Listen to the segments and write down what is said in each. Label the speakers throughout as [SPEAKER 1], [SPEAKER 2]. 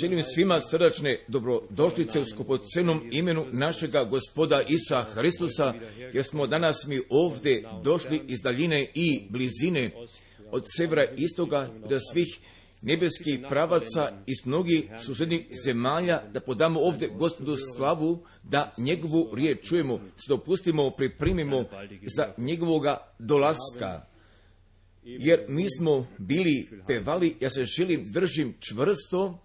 [SPEAKER 1] Želim svima srdačne dobrodošlice u skupocenom imenu našega gospoda Isa Hristusa, jer smo danas mi ovdje došli iz daljine i blizine od severa istoga, da svih nebeskih pravaca iz mnogih susjednih zemalja, da podamo ovdje gospodu slavu, da njegovu riječ čujemo, se dopustimo, pripremimo za njegovoga dolaska. Jer mi smo bili pevali, ja se želim, držim čvrsto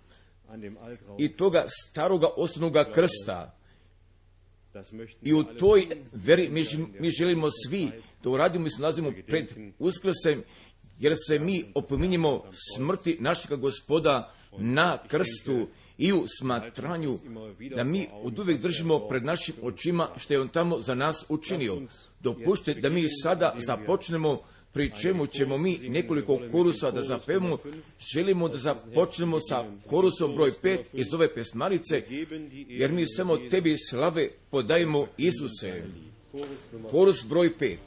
[SPEAKER 1] i toga staroga osnovnoga krsta. I u toj veri mi želimo svi da uradimo i se nalazimo pred uskrsem, jer se mi opominjemo smrti našega gospoda na krstu i u smatranju da mi od uvijek držimo pred našim očima što je on tamo za nas učinio. Dopušte da mi sada započnemo pri čemu ćemo mi nekoliko korusa da zapevamo. Želimo da započnemo sa korusom broj 5 iz ove pesmarice, jer mi samo tebi slave podajemo Isuse. Korus broj 5.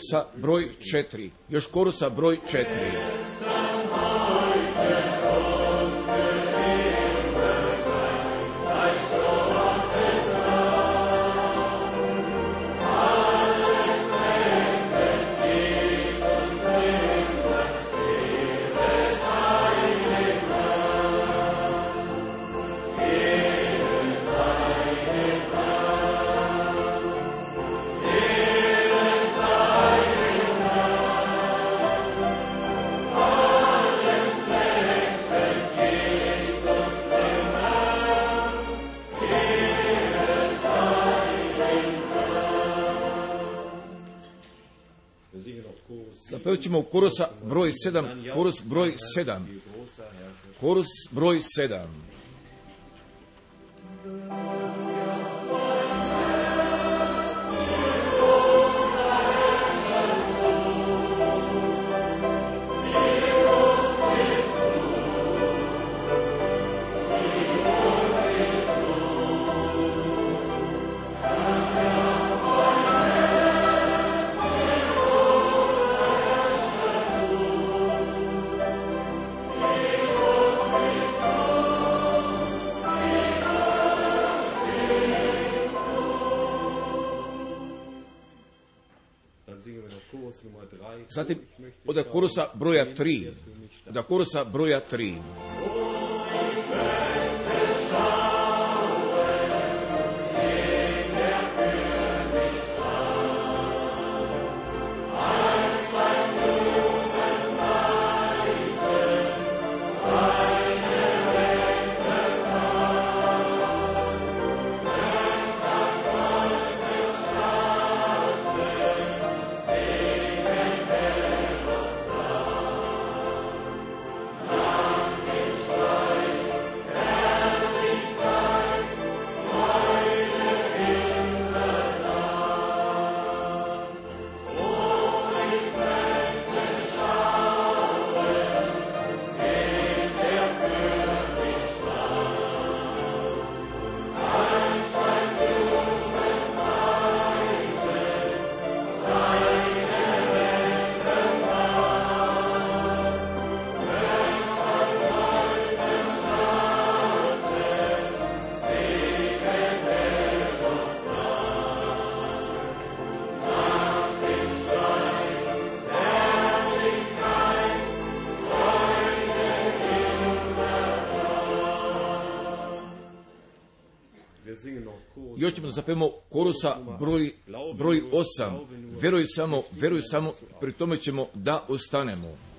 [SPEAKER 1] korusa broj 4. Još korusa broj 4. Ćemo korusa broj 7. Korus broj 7.
[SPEAKER 2] großer Herrscher.
[SPEAKER 1] Korus broj 7. broja 3. Od korusa broja 3. Još ćemo da zapevamo korusa broj, broj 8. Veruj samo, veruj samo, pri tome ćemo da ostanemo.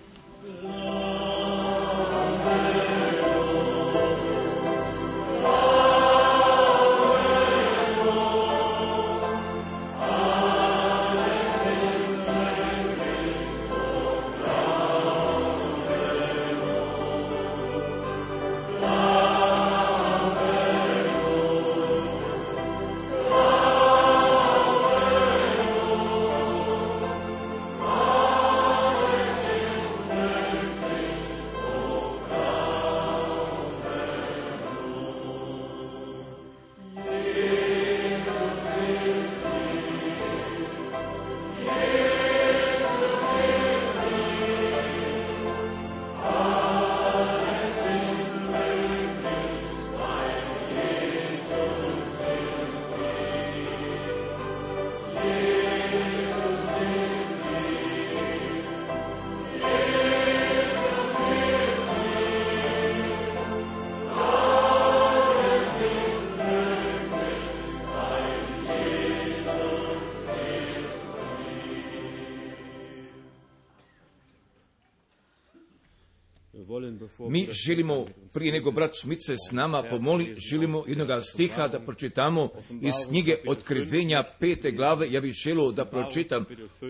[SPEAKER 1] Mi želimo, prije nego brat Šmit se s nama pomoli, želimo jednoga stiha da pročitamo iz knjige Otkrivenja pete glave. Ja bih želio da pročitam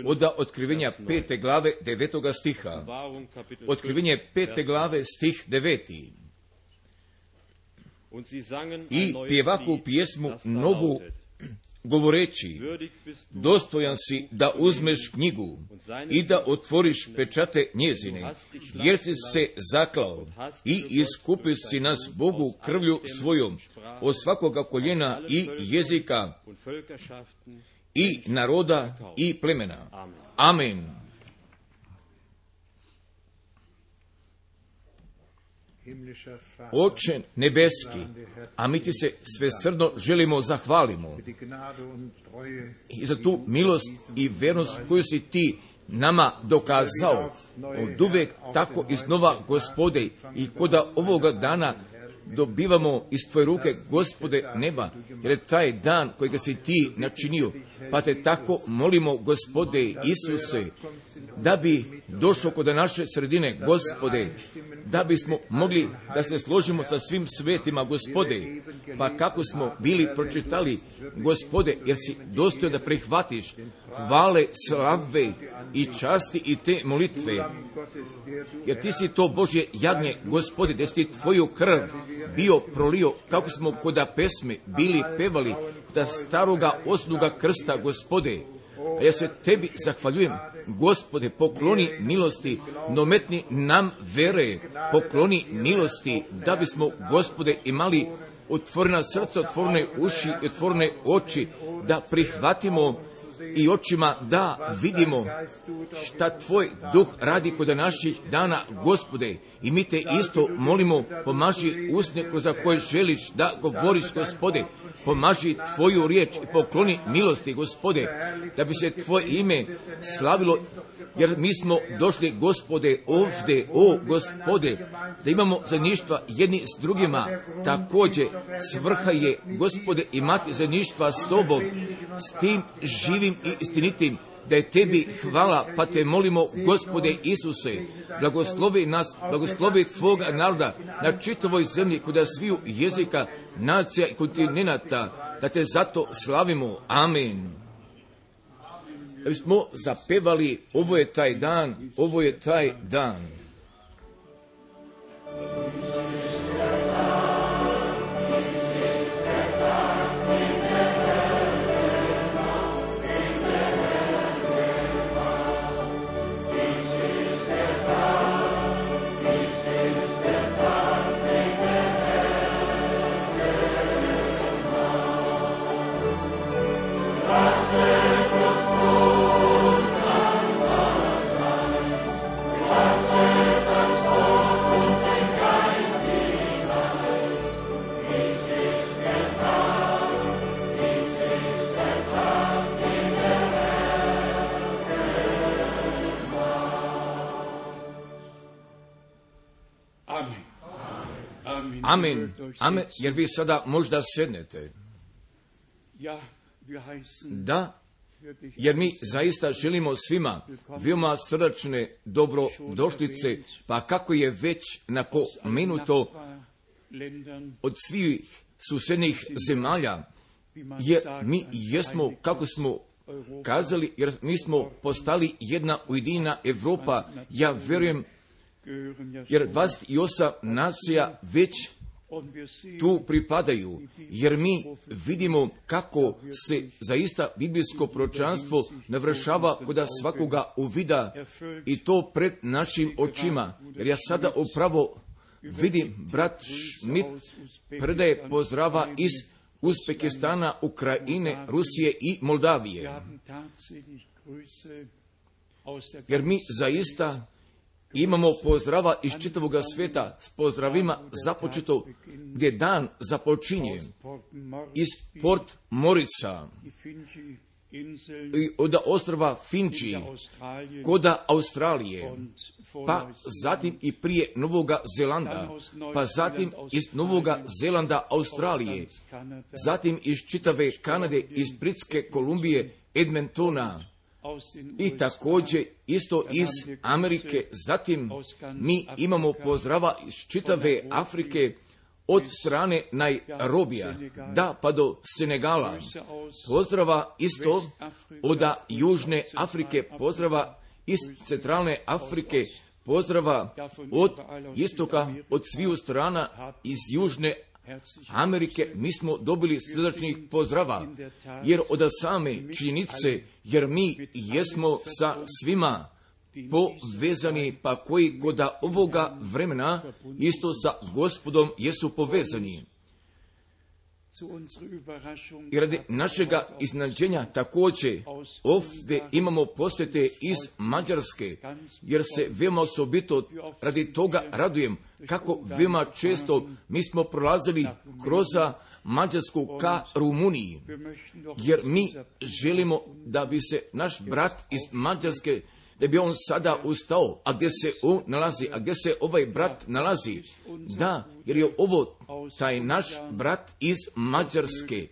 [SPEAKER 1] od Otkrivenja pete glave devetoga stiha. Otkrivenje pete glave stih deveti. I pjevaku pjesmu novu govoreći, dostojan si da uzmeš knjigu i da otvoriš pečate njezine, jer si se zaklao i iskupio si nas Bogu krvlju svojom od svakoga koljena i jezika i naroda i plemena. Amen. Oče nebeski, a mi ti se sve srdno želimo zahvalimo i za tu milost i vernost koju si ti nama dokazao od uvek tako iznova gospode i koda ovoga dana dobivamo iz tvoje ruke gospode neba, jer je taj dan kojega si ti načinio, pa te tako molimo gospode Isuse, da bi došao kod naše sredine, gospode, da bismo mogli da se složimo sa svim svetima, gospode, pa kako smo bili pročitali, gospode, jer si dostoj da prihvatiš hvale, slave i časti i te molitve, jer ti si to Božje jagnje, gospode, da si tvoju krv bio prolio, kako smo koda pesme bili pevali, da staroga osnuga krsta, gospode, a ja se tebi zahvaljujem, gospode, pokloni milosti, nometni nam vere, pokloni milosti, da bismo, gospode, imali otvorena srca, otvorene uši otvorene oči, da prihvatimo i očima da vidimo šta tvoj duh radi kod naših dana, gospode, i mi te isto molimo, pomaži usne kroz koje želiš da govoriš, gospode, pomaži tvoju riječ i pokloni milosti, gospode, da bi se tvoje ime slavilo jer mi smo došli, gospode, ovdje, o gospode, da imamo zajedništva jedni s drugima, također svrha je, gospode, imati zajedništva s tobom, s tim živim i istinitim, da je tebi hvala, pa te molimo, gospode Isuse, blagoslovi nas, blagoslovi tvoga naroda na čitavoj zemlji kuda sviju jezika, nacija i kontinenta, da te zato slavimo. Amen da bismo zapevali ovo je taj dan, ovo je taj dan. Amen. Amen. Jer vi sada možda sednete. Da, jer mi zaista želimo svima veoma srdačne dobrodošlice, pa kako je već napomenuto od svih susednih zemalja, jer mi jesmo, kako smo kazali, jer mi smo postali jedna ujedinjena Evropa, ja vjerujem, jer 28 nacija već tu pripadaju, jer mi vidimo kako se zaista biblijsko pročanstvo navršava kod svakoga uvida i to pred našim očima. Jer ja sada upravo vidim, brat Schmidt predaje pozdrava iz Uzbekistana, Ukrajine, Rusije i Moldavije. Jer mi zaista imamo pozdrava iz čitavog svijeta s pozdravima započeto gdje dan započinje. Iz Port Morisa i od ostrova Finči, koda Australije, pa zatim i prije Novoga Zelanda, pa zatim iz Novoga Zelanda Australije, zatim iz čitave Kanade, iz Britske Kolumbije, Edmontona, i također isto iz Amerike. Zatim mi imamo pozdrava iz čitave Afrike od strane Nairobija, da pa do Senegala. Pozdrava isto od Južne Afrike, pozdrava iz Centralne Afrike, pozdrava od istoka, od sviju strana iz Južne Amerike mi smo dobili srdačnih pozdrava, jer od same činjenice, jer mi jesmo sa svima povezani, pa koji kod ovoga vremena isto sa gospodom jesu povezani. I radi našega iznadženja također ovdje imamo posjete iz Mađarske, jer se veoma osobito radi toga radujem, kako veoma često mi smo prolazili kroz Mađarsku ka Rumuniji, jer mi želimo da bi se naš brat iz Mađarske da bi on sada ustao, a gdje se on nalazi, a gdje se ovaj brat nalazi, da, jer je ovo taj naš brat iz Mađarske,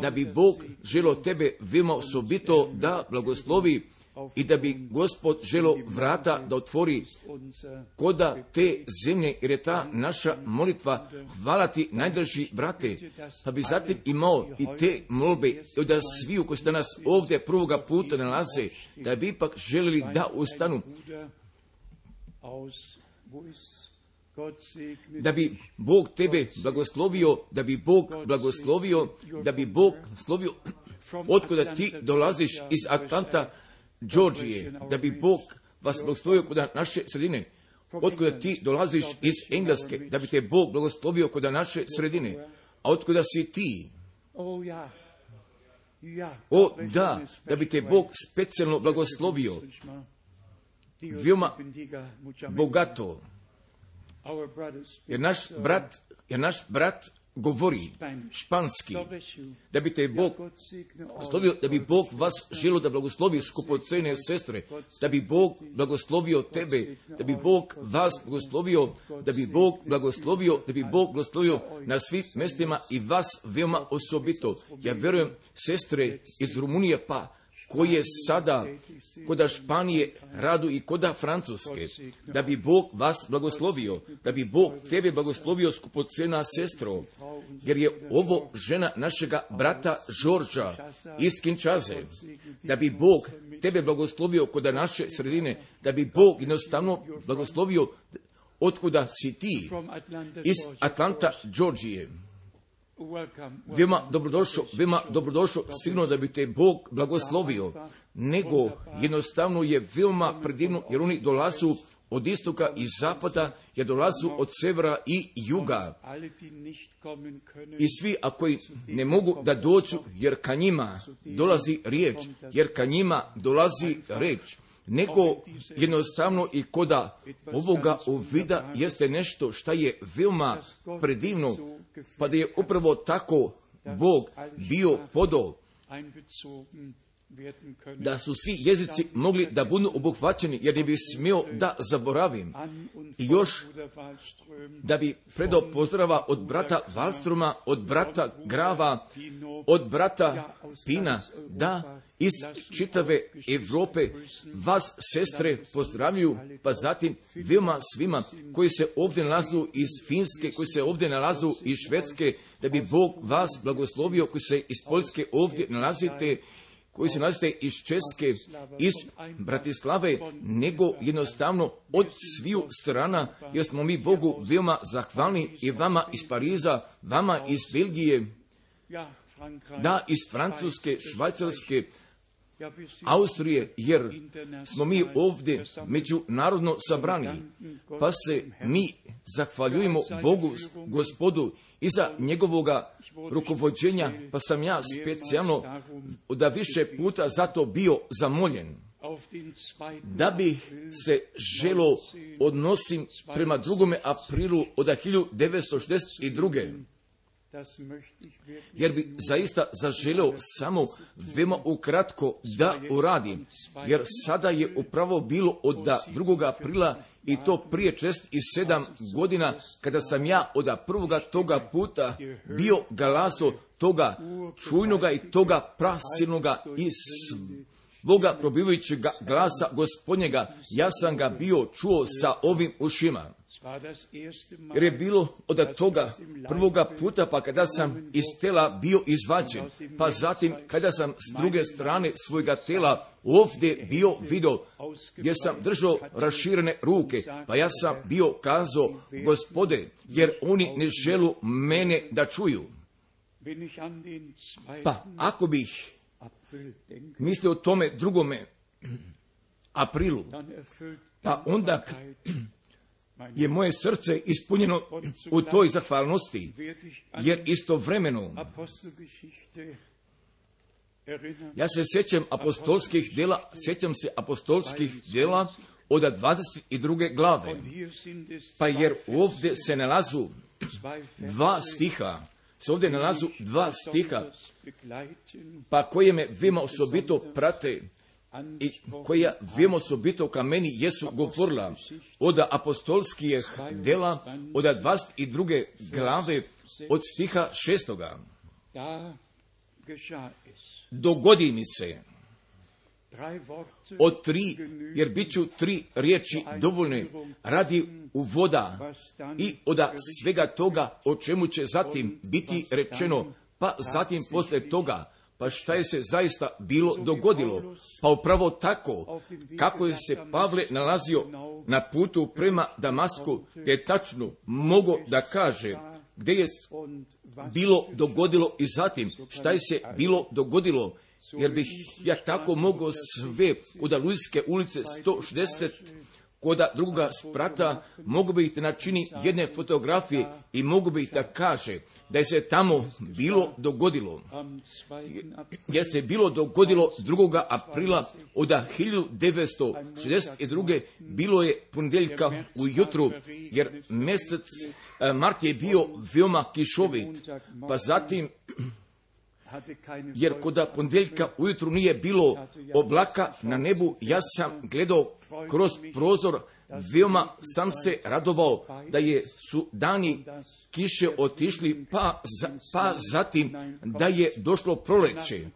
[SPEAKER 1] da bi Bog želo tebe veoma osobito da blagoslovi i da bi gospod želo vrata da otvori koda te zemlje, jer je ta naša molitva, hvala ti najdrži brate, pa bi zatim imao i te molbe da svi koji se danas ovdje prvoga puta nalaze, da bi ipak želili da ustanu, da bi Bog tebe blagoslovio, da bi Bog blagoslovio, da bi Bog slovio, otkuda ti dolaziš iz Atlanta, Georgije, da bi Bog vas blagoslovio kod naše sredine, otkuda ti dolaziš iz Engleske, da bi te Bog blagoslovio kod naše sredine, a otkuda si ti? O da, da bi te Bog specijalno blagoslovio, veoma bogato, jer naš brat, jer naš brat govori španski, da bi te Bog blagoslovio, da bi Bog vas želo da blagoslovi skupocene sestre, da bi Bog blagoslovio tebe, da bi Bog vas blagoslovio, da bi Bog blagoslovio, da bi Bog blagoslovio na svim mjestima i vas veoma osobito. Ja vjerujem, sestre iz Rumunije pa, koje sada koda Španije radu i koda Francuske, da bi Bog vas blagoslovio, da bi Bog tebe blagoslovio skupocena sestro, jer je ovo žena našega brata Žorža iz Kinčaze, da bi Bog tebe blagoslovio koda naše sredine, da bi Bog jednostavno blagoslovio otkuda si ti, iz Atlanta, Georgije. Vima dobrodošao, vima dobrodošao, sigurno da bi te Bog blagoslovio, nego jednostavno je veoma predivno, jer oni dolazu od istoka i zapada, jer dolazu od severa i juga. I svi, ako ne mogu da dođu, jer ka njima dolazi riječ, jer ka njima dolazi reč, nego jednostavno i koda ovoga uvida jeste nešto što je veoma predivno, pa da je upravo tako Bog bio podo da su svi jezici mogli da budu obuhvaćeni, jer ne bi smio da zaboravim. I još da bi predao pozdrava od brata Valstruma, od brata Grava, od brata Pina, da iz čitave Evrope vas, sestre, pozdravljuju, pa zatim veoma svima koji se ovdje nalazu iz Finske, koji se ovdje nalazu iz Švedske, da bi Bog vas blagoslovio, koji se iz Poljske ovdje nalazite, koji se nalazite iz Česke, iz Bratislave, nego jednostavno od sviju strana, jer smo mi Bogu veoma zahvalni i vama iz Pariza, vama iz Belgije, da iz Francuske, Švajcarske, Austrije, jer smo mi ovdje međunarodno sabrani, pa se mi zahvaljujemo Bogu, gospodu, i za njegovoga rukovođenja, pa sam ja specijalno da više puta zato bio zamoljen da bi se želo odnosim prema drugome aprilu od 1962 jer bi zaista zaželio samo veoma ukratko da uradim, jer sada je upravo bilo od 2. aprila i to prije čest i sedam godina kada sam ja od prvoga toga puta bio galaso toga čujnoga i toga prasilnoga i Boga probivajućeg glasa gospodnjega, ja sam ga bio čuo sa ovim ušima. Jer je bilo od toga prvoga puta pa kada sam iz tela bio izvađen, pa zatim kada sam s druge strane svojega tela ovdje bio video gdje sam držao raširene ruke, pa ja sam bio kazao gospode, jer oni ne želu mene da čuju. Pa ako bih mislio o tome drugome aprilu, pa onda je moje srce ispunjeno u toj zahvalnosti, jer istovremeno ja se sjećam apostolskih djela, sjećam se apostolskih djela od 22. glave, pa jer ovdje se nalazu dva stiha, se ovdje nalazu dva stiha, pa koje me vima osobito prate, i koja vemo osobito ka meni jesu govorila od apostolskih dela od 22. glave od stiha šestoga. Dogodi mi se od tri, jer bit ću tri riječi dovoljne radi uvoda i od svega toga o čemu će zatim biti rečeno, pa zatim posle toga pa šta je se zaista bilo dogodilo? Pa upravo tako, kako je se Pavle nalazio na putu prema Damasku, gdje je tačno mogo da kaže gdje je bilo dogodilo i zatim šta je se bilo dogodilo, jer bih ja tako mogao sve kod Alujske ulice 160 koda druga sprata, mogu bi ih načini jedne fotografije i mogu bi da kaže da je se tamo bilo dogodilo. Jer se bilo dogodilo 2. aprila od 1962. bilo je ponedjeljka ujutru, jer mjesec e, mart je bio veoma kišovit, pa zatim jer kod ponedjeljka ujutru nije bilo oblaka na nebu, ja sam gledao kroz prozor, veoma sam se radovao da je su dani kiše otišli, pa, za, pa zatim da je došlo proleće.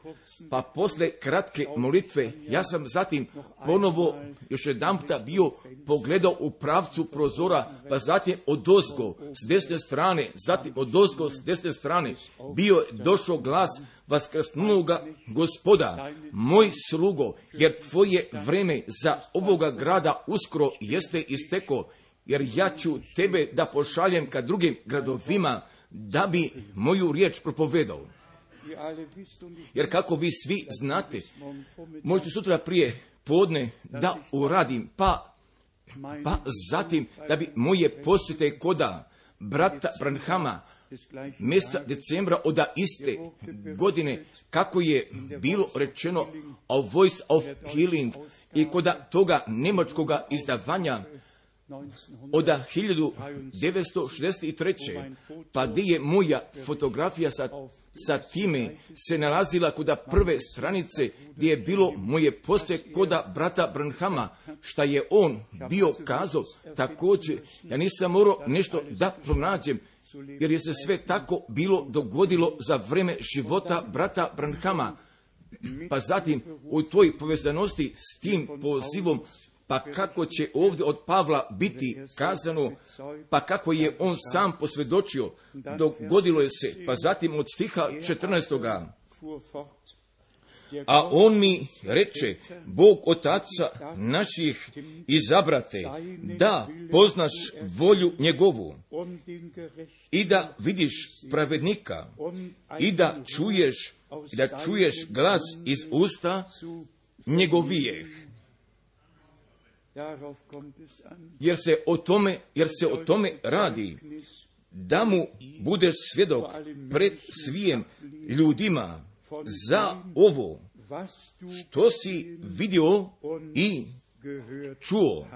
[SPEAKER 1] Pa posle kratke molitve, ja sam zatim ponovo još jedan puta bio pogledao u pravcu prozora, pa zatim od ozgo s desne strane, zatim od ozgo s desne strane, bio je došao glas vaskrsnuloga gospoda, moj slugo, jer tvoje vreme za ovoga grada uskoro jeste isteko, jer ja ću tebe da pošaljem ka drugim gradovima, da bi moju riječ propovedao. Jer kako vi svi znate, možete sutra prije podne da uradim, pa, pa zatim da bi moje posjete koda brata Branhama mjeseca decembra od iste godine, kako je bilo rečeno o Voice of Healing i kod toga nemačkoga izdavanja od 1963. pa gdje je moja fotografija sa, sa time se nalazila kod prve stranice gdje je bilo moje poste koda brata Branhama, šta je on bio kazao također, ja nisam morao nešto da pronađem, jer je se sve tako bilo dogodilo za vreme života brata Branhama. Pa zatim u toj povezanosti s tim pozivom pa kako će ovdje od Pavla biti kazano, pa kako je on sam posvjedočio, dogodilo je se, pa zatim od stiha 14. A on mi reče, Bog otaca naših izabrate, da poznaš volju njegovu i da vidiš pravednika i da čuješ, da čuješ glas iz usta njegovijeh jer se o tome, jer se o tome radi, da mu budeš svjedok pred svijem ljudima za ovo što si vidio i čuo.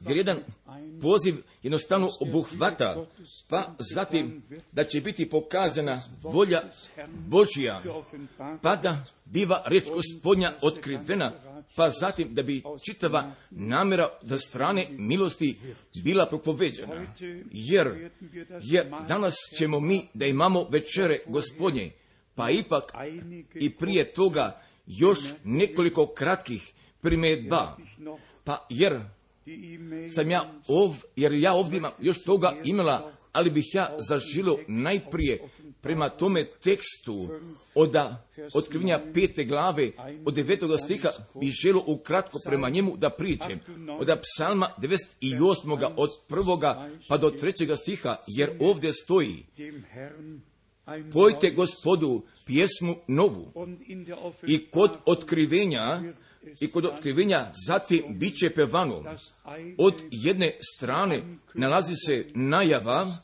[SPEAKER 1] Jer jedan poziv jednostavno obuhvata, pa zatim da će biti pokazana volja Božja, pa da biva reč gospodnja otkrivena, pa zatim da bi čitava namjera za strane milosti bila propoveđena. Jer, jer danas ćemo mi da imamo večere gospodnje, pa ipak i prije toga još nekoliko kratkih primjedba. Pa jer sam ja ov, jer ja ovdje imam još toga imala, ali bih ja zažilio najprije prema tome tekstu od otkrivenja pete glave od devetoga stiha bi želio ukratko prema njemu da pričem. Od psalma 98. od prvoga pa do trećega stiha, jer ovdje stoji Pojte gospodu pjesmu novu i kod otkrivenja i kod otkrivenja zatim bit će pevano. Od jedne strane nalazi se najava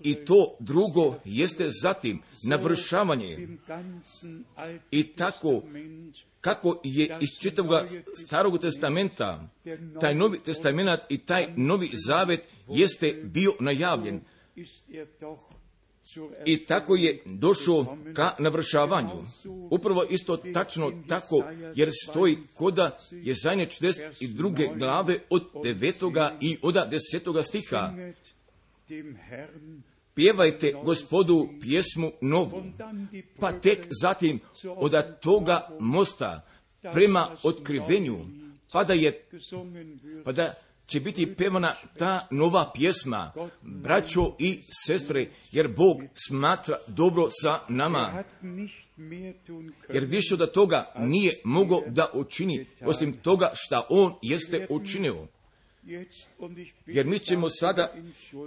[SPEAKER 1] i to drugo jeste zatim navršavanje. I tako kako je iz čitavog starog testamenta taj novi testament i taj novi zavet jeste bio najavljen i tako je došao ka navršavanju. Upravo isto tačno tako, jer stoji koda je zajne i druge glave od devetoga i od desetoga stiha. Pjevajte gospodu pjesmu novu, pa tek zatim od toga mosta prema otkrivenju, pa da je, pa da će biti pevana ta nova pjesma, braćo i sestre, jer Bog smatra dobro sa nama. Jer više od toga nije mogao da učini, osim toga šta On jeste učinio. Jer mi ćemo sada,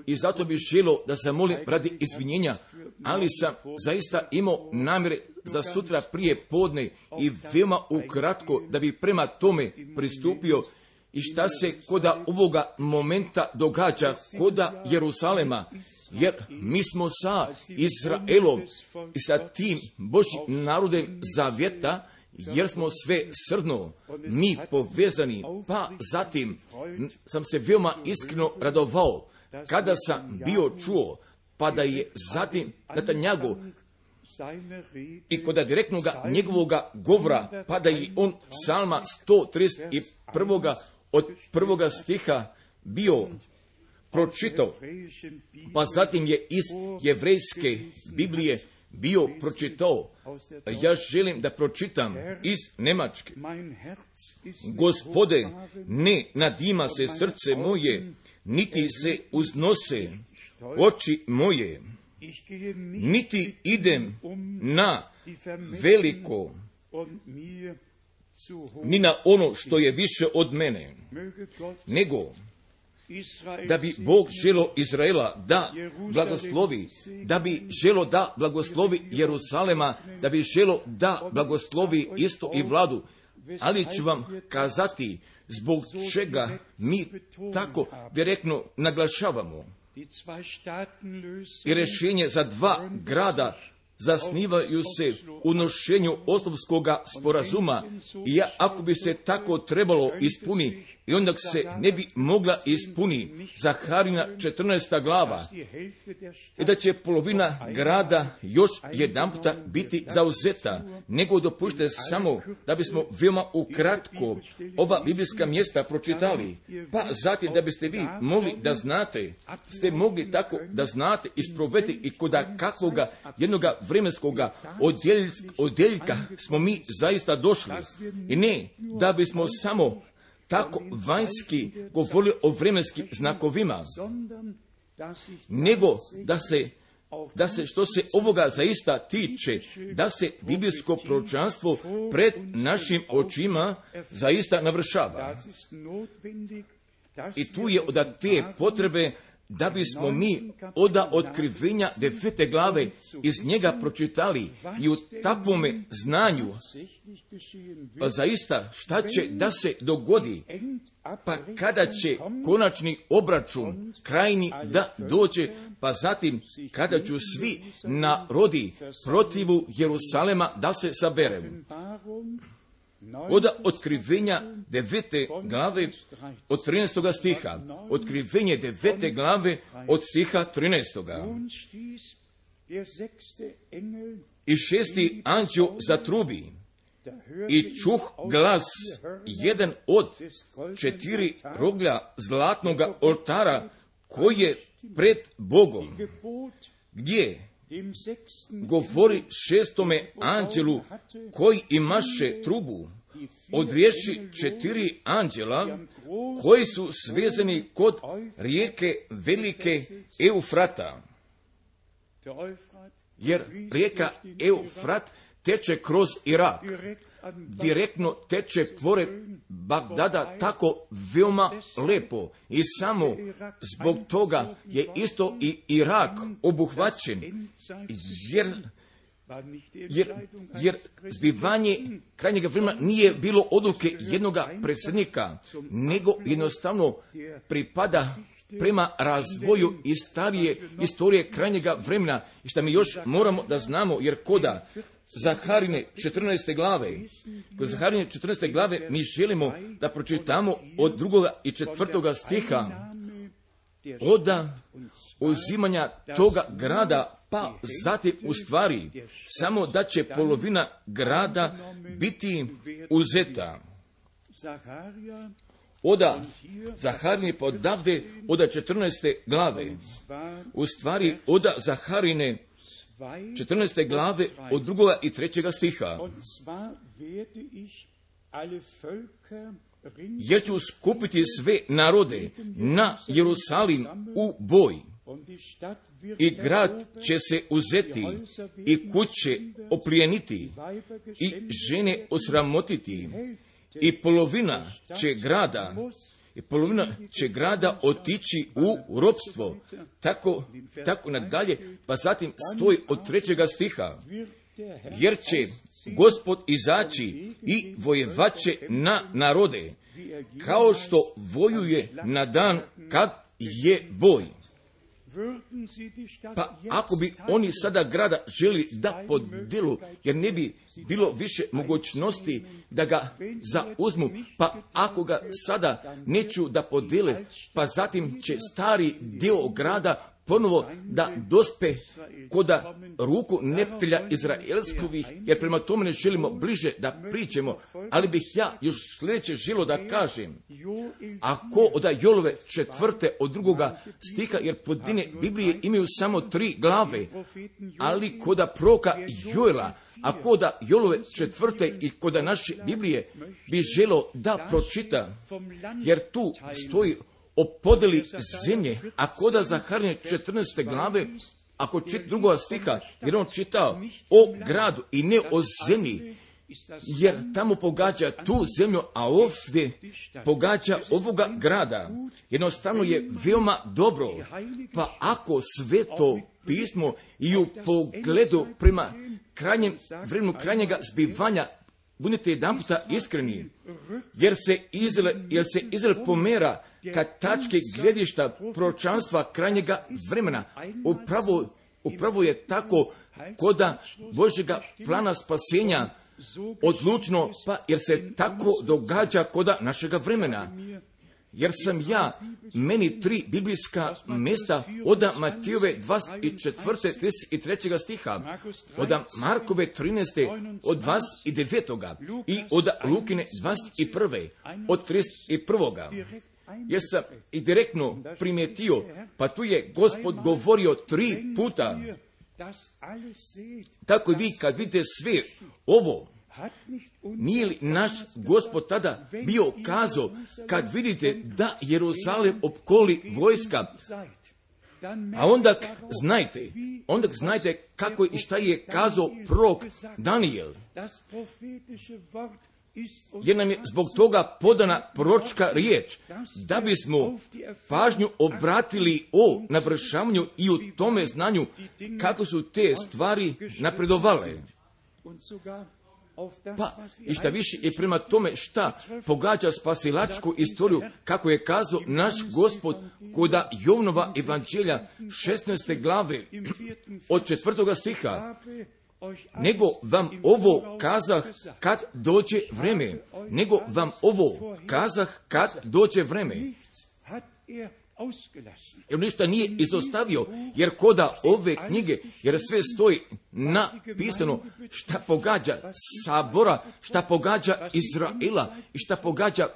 [SPEAKER 1] i zato bih želo da se molim radi izvinjenja, ali sam zaista imao namjere za sutra prije podne i veoma ukratko da bi prema tome pristupio i šta se koda ovoga momenta događa koda Jerusalema, jer mi smo sa Izraelom i sa tim Božim narodem zavjeta, jer smo sve srdno, mi povezani, pa zatim sam se veoma iskreno radovao kada sam bio čuo, pa da je zatim Netanjagu i kod direktnog njegovoga govora, pa da je on psalma 131 od prvoga stiha bio pročitao, pa zatim je iz jevrejske Biblije bio pročitao. Ja želim da pročitam iz Nemačke. Gospode, ne nadima se srce moje, niti se uznose oči moje, niti idem na veliko ni na ono što je više od mene, nego da bi Bog želo Izraela da blagoslovi, da bi želo da blagoslovi Jerusalema, da bi želo da blagoslovi isto i vladu. Ali ću vam kazati zbog čega mi tako direktno naglašavamo. I rješenje za dva grada zasnivaju se u nošenju oslovskoga sporazuma. I ako bi se tako trebalo ispuni i onda se ne bi mogla ispuni Zaharina 14. glava i da će polovina grada još jedan puta biti zauzeta, nego dopušte samo da bismo veoma ukratko ova biblijska mjesta pročitali, pa zatim da biste vi mogli da znate, ste mogli tako da znate isproveti i koda kakvoga jednoga vremenskoga odjeljka smo mi zaista došli. I ne da bismo samo tako vanjski govori o vremenskim znakovima, nego da se da se što se ovoga zaista tiče, da se biblijsko proročanstvo pred našim očima zaista navršava. I tu je od te potrebe da bismo mi oda otkrivenja defete glave iz njega pročitali i u takvome znanju, pa zaista šta će da se dogodi, pa kada će konačni obračun krajni da dođe, pa zatim kada ću svi narodi protivu Jerusalema da se saberemo. Od otkrivenja devete glave od 13. stiha. Otkrivenje devete glave od stiha 13.
[SPEAKER 3] Nun stieß der sechste Engel,
[SPEAKER 1] I šesti anđeo zatrubi i čuh glas jedan od četiri roglja zlatnoga oltara koji je pred Bogom, gdje govori šestome anđelu koji imaše trubu od riječi četiri anđela koji su svezani kod rijeke velike Eufrata. Jer rijeka Eufrat teče kroz Irak. Direktno teče pored Bagdada tako veoma lepo. I samo zbog toga je isto i Irak obuhvaćen. Jer, jer, jer zbivanje krajnjega vremena nije bilo odluke jednoga predsjednika, nego jednostavno pripada prema razvoju i starije istorije krajnjega vremena. I što mi još moramo da znamo, jer koda Zaharine 14. glave, kod Zaharine 14. glave mi želimo da pročitamo od drugoga i četvrtoga stiha oda uzimanja toga grada, pa zatim u stvari samo da će polovina grada biti uzeta. Oda Zaharine pa odavde, oda 14. glave. U stvari, oda Zaharine 14. glave od drugoga i trećega stiha. Jer ću skupiti sve narode na Jerusalim u boj. I grad će se uzeti i kuće oplijeniti i žene osramotiti i polovina će grada i polovina će grada otići u ropstvo. Tako, tako nadalje, pa zatim stoji od trećega stiha. Jer će gospod izaći i vojevaće na narode, kao što vojuje na dan kad je boj. Pa ako bi oni sada grada želi da podelu, jer ne bi bilo više mogućnosti da ga zauzmu, pa ako ga sada neću da podele, pa zatim će stari dio grada ponovo da dospe koda ruku neptelja Izraelskovih, jer prema tome ne želimo bliže da pričemo, ali bih ja još sljedeće želo da kažem, ako oda Jolove četvrte od drugoga stiha, jer podine Biblije imaju samo tri glave, ali koda proka Joela, a koda Jolove četvrte i koda naše Biblije bi želo da pročita, jer tu stoji o podeli zemlje, a koda Zaharine 14. glave, ako čita drugog stiha, jer on čitao o gradu i ne o zemlji, jer tamo pogađa tu zemlju, a ovdje pogađa ovoga grada. Jednostavno je veoma dobro, pa ako sve to pismo i u pogledu prema krajnjem vremenu krajnjega zbivanja budite jedan puta iskreni, jer se Izrael, jer se Izrael pomera ka tačke gledišta proročanstva krajnjega vremena. Upravo, upravo je tako koda Božjega plana spasenja odlučno, pa jer se tako događa koda našega vremena. Jer sam ja, meni tri biblijska mjesta oda Matijove 24. 33. stiha, oda Markove 13. od 29. i oda Lukine 21. od 31. Jer sam i direktno primijetio, pa tu je gospod govorio tri puta, tako vi kad vidite sve ovo, Nije li naš gospod tada bio kazao, kad vidite da Jerusalem opkoli vojska, a onda znajte, onda znajte kako i šta je kazao prorok Daniel, jer nam je zbog toga podana proročka riječ, da bismo pažnju obratili o navršavanju i u tome znanju kako su te stvari napredovale. Pa, i šta više i prema tome šta pogađa spasilačku istoriju, kako je kazao naš gospod koda Jovnova evanđelja 16. glave od četvrtoga stiha, nego vam ovo kazah kad dođe vreme, nego vam ovo kazah kad dođe vreme.
[SPEAKER 3] Er.
[SPEAKER 1] Jer ništa nije izostavio, jer koda ove knjige, jer sve stoji napisano šta pogađa sabora, šta pogađa Izraela i šta pogađa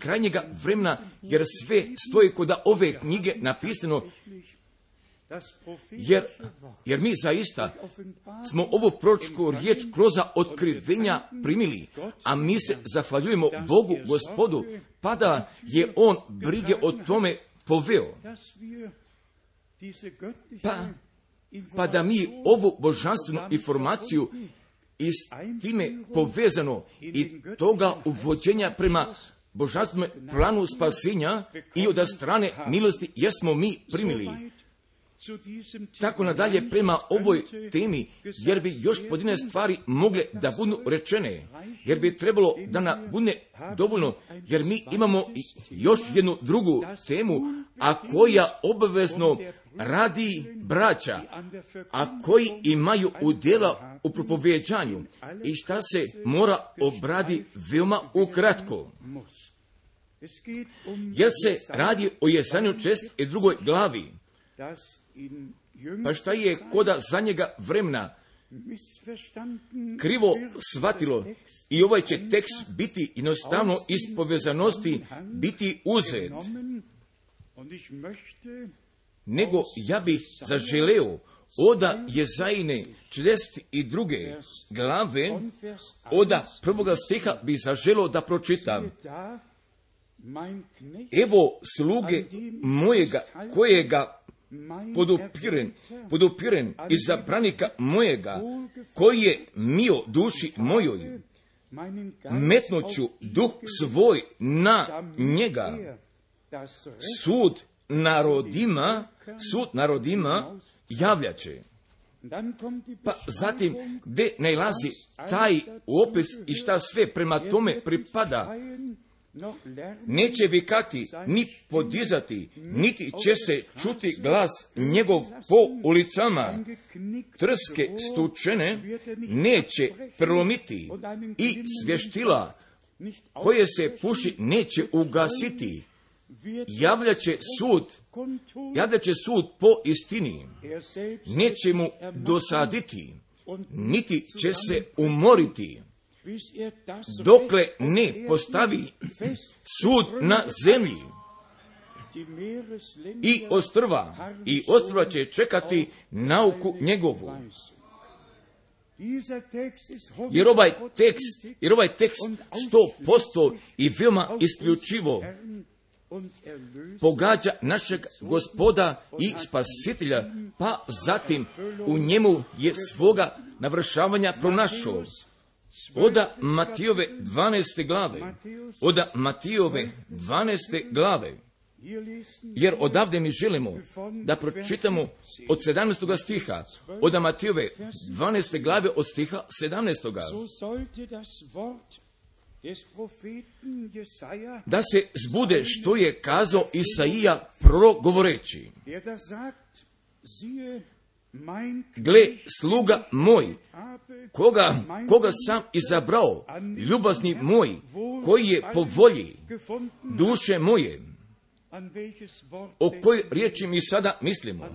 [SPEAKER 1] krajnjega vremena, jer sve stoji koda ove knjige napisano, jer, jer mi zaista smo ovu proročku riječ kroz otkrivenja primili, a mi se zahvaljujemo Bogu, gospodu, pa da je On brige o tome poveo, pa, pa da mi ovu božanstvenu informaciju i s time povezano i toga uvođenja prema božanstvenom planu spasenja i od strane milosti jesmo mi primili. Tako nadalje prema ovoj temi, jer bi još pojedine stvari mogle da budu rečene, jer bi trebalo da nam bude dovoljno, jer mi imamo još jednu drugu temu, a koja obavezno radi braća, a koji imaju udjela u propovjeđanju i šta se mora obradi veoma ukratko. Jer se radi o Jesanju čest i drugoj glavi. Pa šta je koda za njega
[SPEAKER 3] missverstanden
[SPEAKER 1] krivo shvatilo i ovaj će tekst biti jednostavno iz povezanosti biti uzet. Nego ja bih zaželeo oda Jezajine 42. glave,
[SPEAKER 3] von Vers 1
[SPEAKER 1] oda prvoga stiha bi zaželeo da pročitam. Evo sluge mojega kojega podupiren, podupiren izabranika mojega, koji je mio duši mojoj,
[SPEAKER 3] ihn
[SPEAKER 1] duh svoj na njega. Sud narodima, sud narodima javljaće. Pa zatim, gde najlazi taj opis i šta sve prema tome pripada, neće vikati, ni podizati, niti će se čuti glas njegov po ulicama. Trske stučene neće prelomiti i svještila koje se puši neće ugasiti. Javljaće sud, javljaće sud po istini. Neće mu dosaditi, niti će se umoriti, dokle ne postavi sud na zemlji. I ostrva, i ostrva će čekati nauku njegovu. Jer ovaj tekst, jer ovaj tekst sto posto i
[SPEAKER 3] auf
[SPEAKER 1] isključivo pogađa našeg gospoda i spasitelja, pa zatim u njemu je svoga navršavanja pronašao. Oda Matijove 12. glave, oda Matijove 12. glave, jer odavde mi želimo da pročitamo od 17. stiha, oda Matijove 12. glave od stiha 17.
[SPEAKER 3] So sollte das Wort des Propheten Jesaja,
[SPEAKER 1] Da se zbude što je kazao Isaija progovoreći. Gle, sluga moj, koga, koga sam izabrao, ljubazni moj, koji je po volji duše moje, o kojoj riječi mi sada mislimo.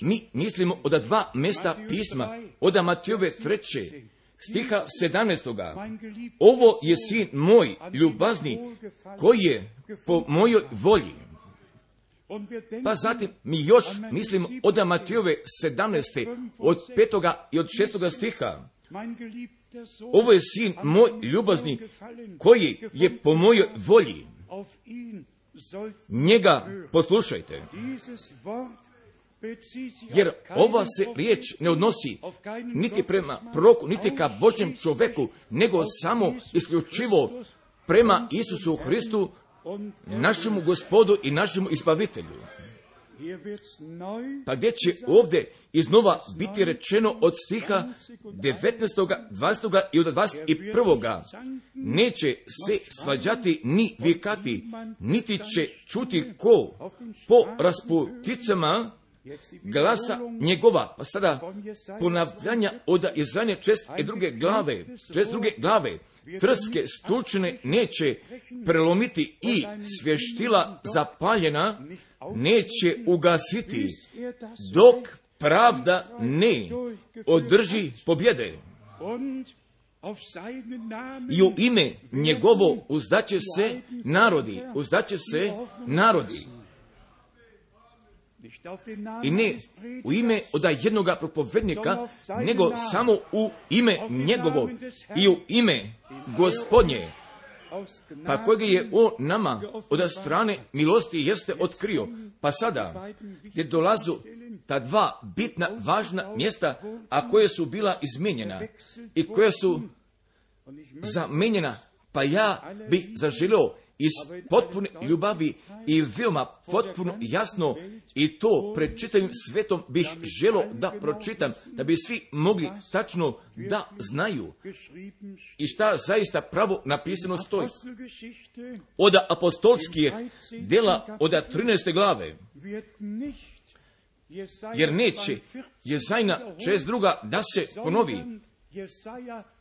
[SPEAKER 1] Mi mislimo od dva mesta pisma, od Matijove treće, stiha 17.
[SPEAKER 3] mein geliebter
[SPEAKER 1] Ovo je sin moj, ljubazni, koji je po mojoj volji. Pa zatim mi još mislimo od Matijove 17. od petoga i od šestoga stiha. Ovo je sin moj ljubazni koji je po mojoj volji. Njega poslušajte. Jer ova se riječ ne odnosi niti prema proroku, niti ka Božjem čoveku, nego samo isključivo prema Isusu Hristu, našemu gospodu i našemu izbavitelju.
[SPEAKER 3] neu
[SPEAKER 1] Pa gdje će ovdje iznova biti rečeno od stiha 19. 20. i od 21. Neće se svađati ni vikati, niti će čuti ko po rasputicama glasa njegova, pa sada ponavljanja od Jezanje čest i druge glave, čest druge glave, trske stulčine neće prelomiti i svještila zapaljena neće ugasiti, dok pravda ne održi pobjede. I u ime njegovo uzdaće se narodi, uzdaće se narodi. I ne u ime od jednoga propovednika, nego samo u ime njegovo i u ime gospodnje, pa kojeg je on nama od strane milosti jeste otkrio. Pa sada, gdje dolazu ta dva bitna, važna mjesta, a koje su bila izmijenjena i koje su zamijenjena, pa ja bi zaželio iz potpune ljubavi i veoma potpuno jasno i to pred čitavim svetom bih želo da pročitam, da bi svi mogli tačno da znaju i šta zaista pravo napisano stoji. Od apostolskih dela od 13. glave, jer neće Jezajna čest druga da se ponovi,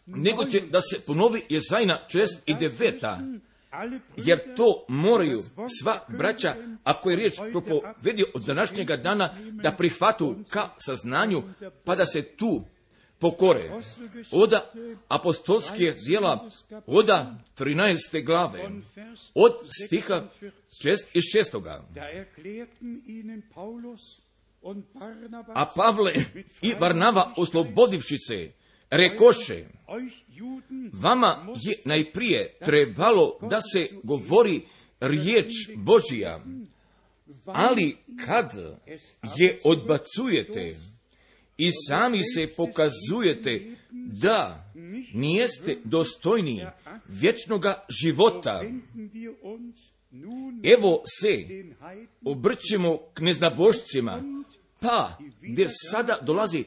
[SPEAKER 1] nego će da se ponovi Jezajna čest i deveta, jer to moraju sva braća, ako je riječ propovedio od današnjega dana, da prihvatu ka saznanju, pa da se tu pokore. Oda apostolskih dijela, oda 13. glave, od stiha 6 i 6. A Pavle i Varnava oslobodivši se, rekoše, vama je najprije trebalo da se govori riječ Božija, ali kad je odbacujete i sami se pokazujete da nijeste dostojni vječnoga života, evo se obrćemo k neznabošcima, pa gdje sada dolazi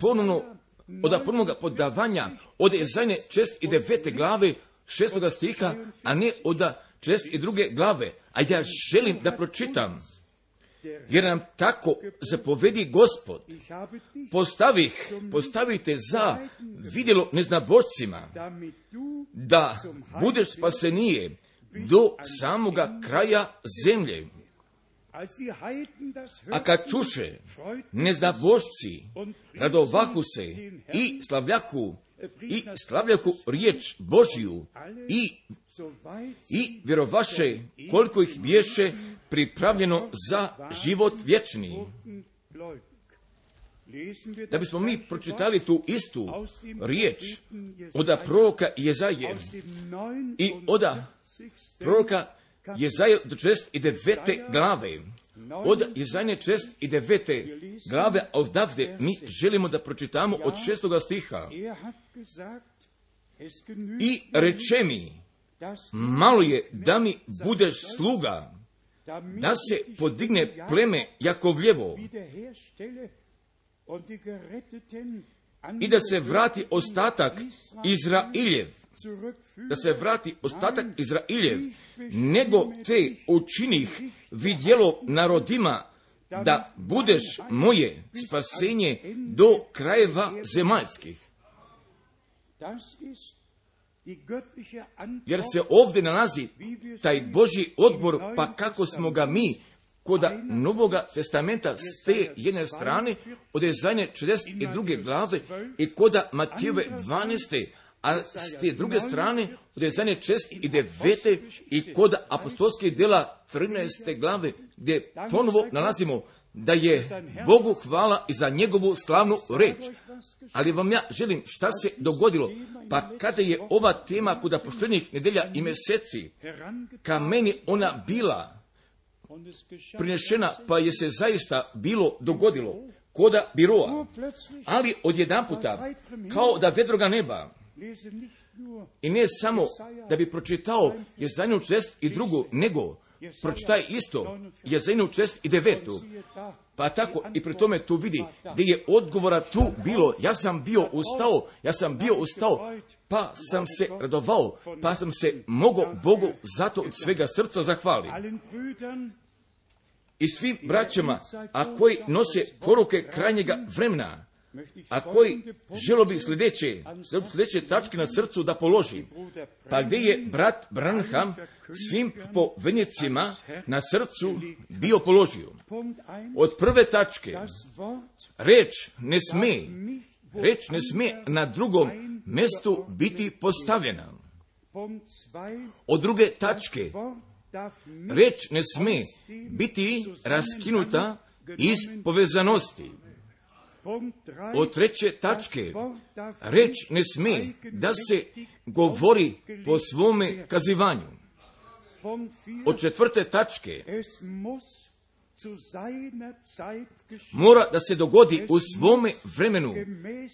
[SPEAKER 1] ponovno od ponovnog podavanja od Ezajne čest i devete glave šestoga stiha, a ne od čest i druge glave. A ja želim da pročitam, jer nam tako zapovedi gospod. Postavih, postavite za vidjelo neznabošcima, da budeš spasenije do samoga kraja zemlje. A kad čuše neznabošci, radovahu se i slavljaku i slavljaku riječ Božiju i, i vjerovaše koliko ih bješe pripravljeno za život vječni. Da bismo mi pročitali tu istu riječ od proroka Jezaje i od proroka I devete glave. Od Jezajne čest i devete glave odavde mi želimo da pročitamo od šestoga stiha. I reče mi, malo je da mi budeš sluga, da se podigne pleme Jakovljevo i da se vrati ostatak Izrailjev, da se vrati ostatak Izrailjev, nego te učinih vidjelo narodima da budeš moje spasenje do krajeva zemaljskih. Jer se ovdje nalazi taj Boži odbor, pa kako smo ga mi koda Novoga testamenta s te jedne strane, od Ezajne 62. glave i koda Matijeve 12 a s te druge strane, od čest i devete i kod apostolskih dela 13. glave, gdje ponovo nalazimo da je Bogu hvala i za njegovu slavnu reč. Ali vam ja želim šta se dogodilo, pa kada je ova tema kod poštenjih nedelja i mjeseci, ka meni ona bila prinešena, pa je se zaista bilo dogodilo, koda biroa, ali odjedan puta, kao da vedroga neba, i ne samo da bi pročitao Jezajnu čest i drugu, nego pročitaj isto Jezajnu čest i devetu. Pa tako i pri tome tu vidi gdje je odgovora tu bilo, ja sam bio ustao, ja sam bio ustao, pa sam se radovao, pa sam se mogao Bogu zato od svega srca zahvaliti. i svim braćama, a koji nose poruke krajnjega vremena, a koji želo bi sljedeće, sljedeće tačke na srcu da položi. Pa gdje je brat Branham svim povednicima na srcu bio položio? Od prve tačke, reč ne sme, reč ne sme na drugom mjestu biti postavljena. Od druge tačke, reč ne sme biti raskinuta iz povezanosti. Od treće tačke, reč ne sme da se govori po svome kazivanju. Od četvrte tačke, mora da se dogodi u svome vremenu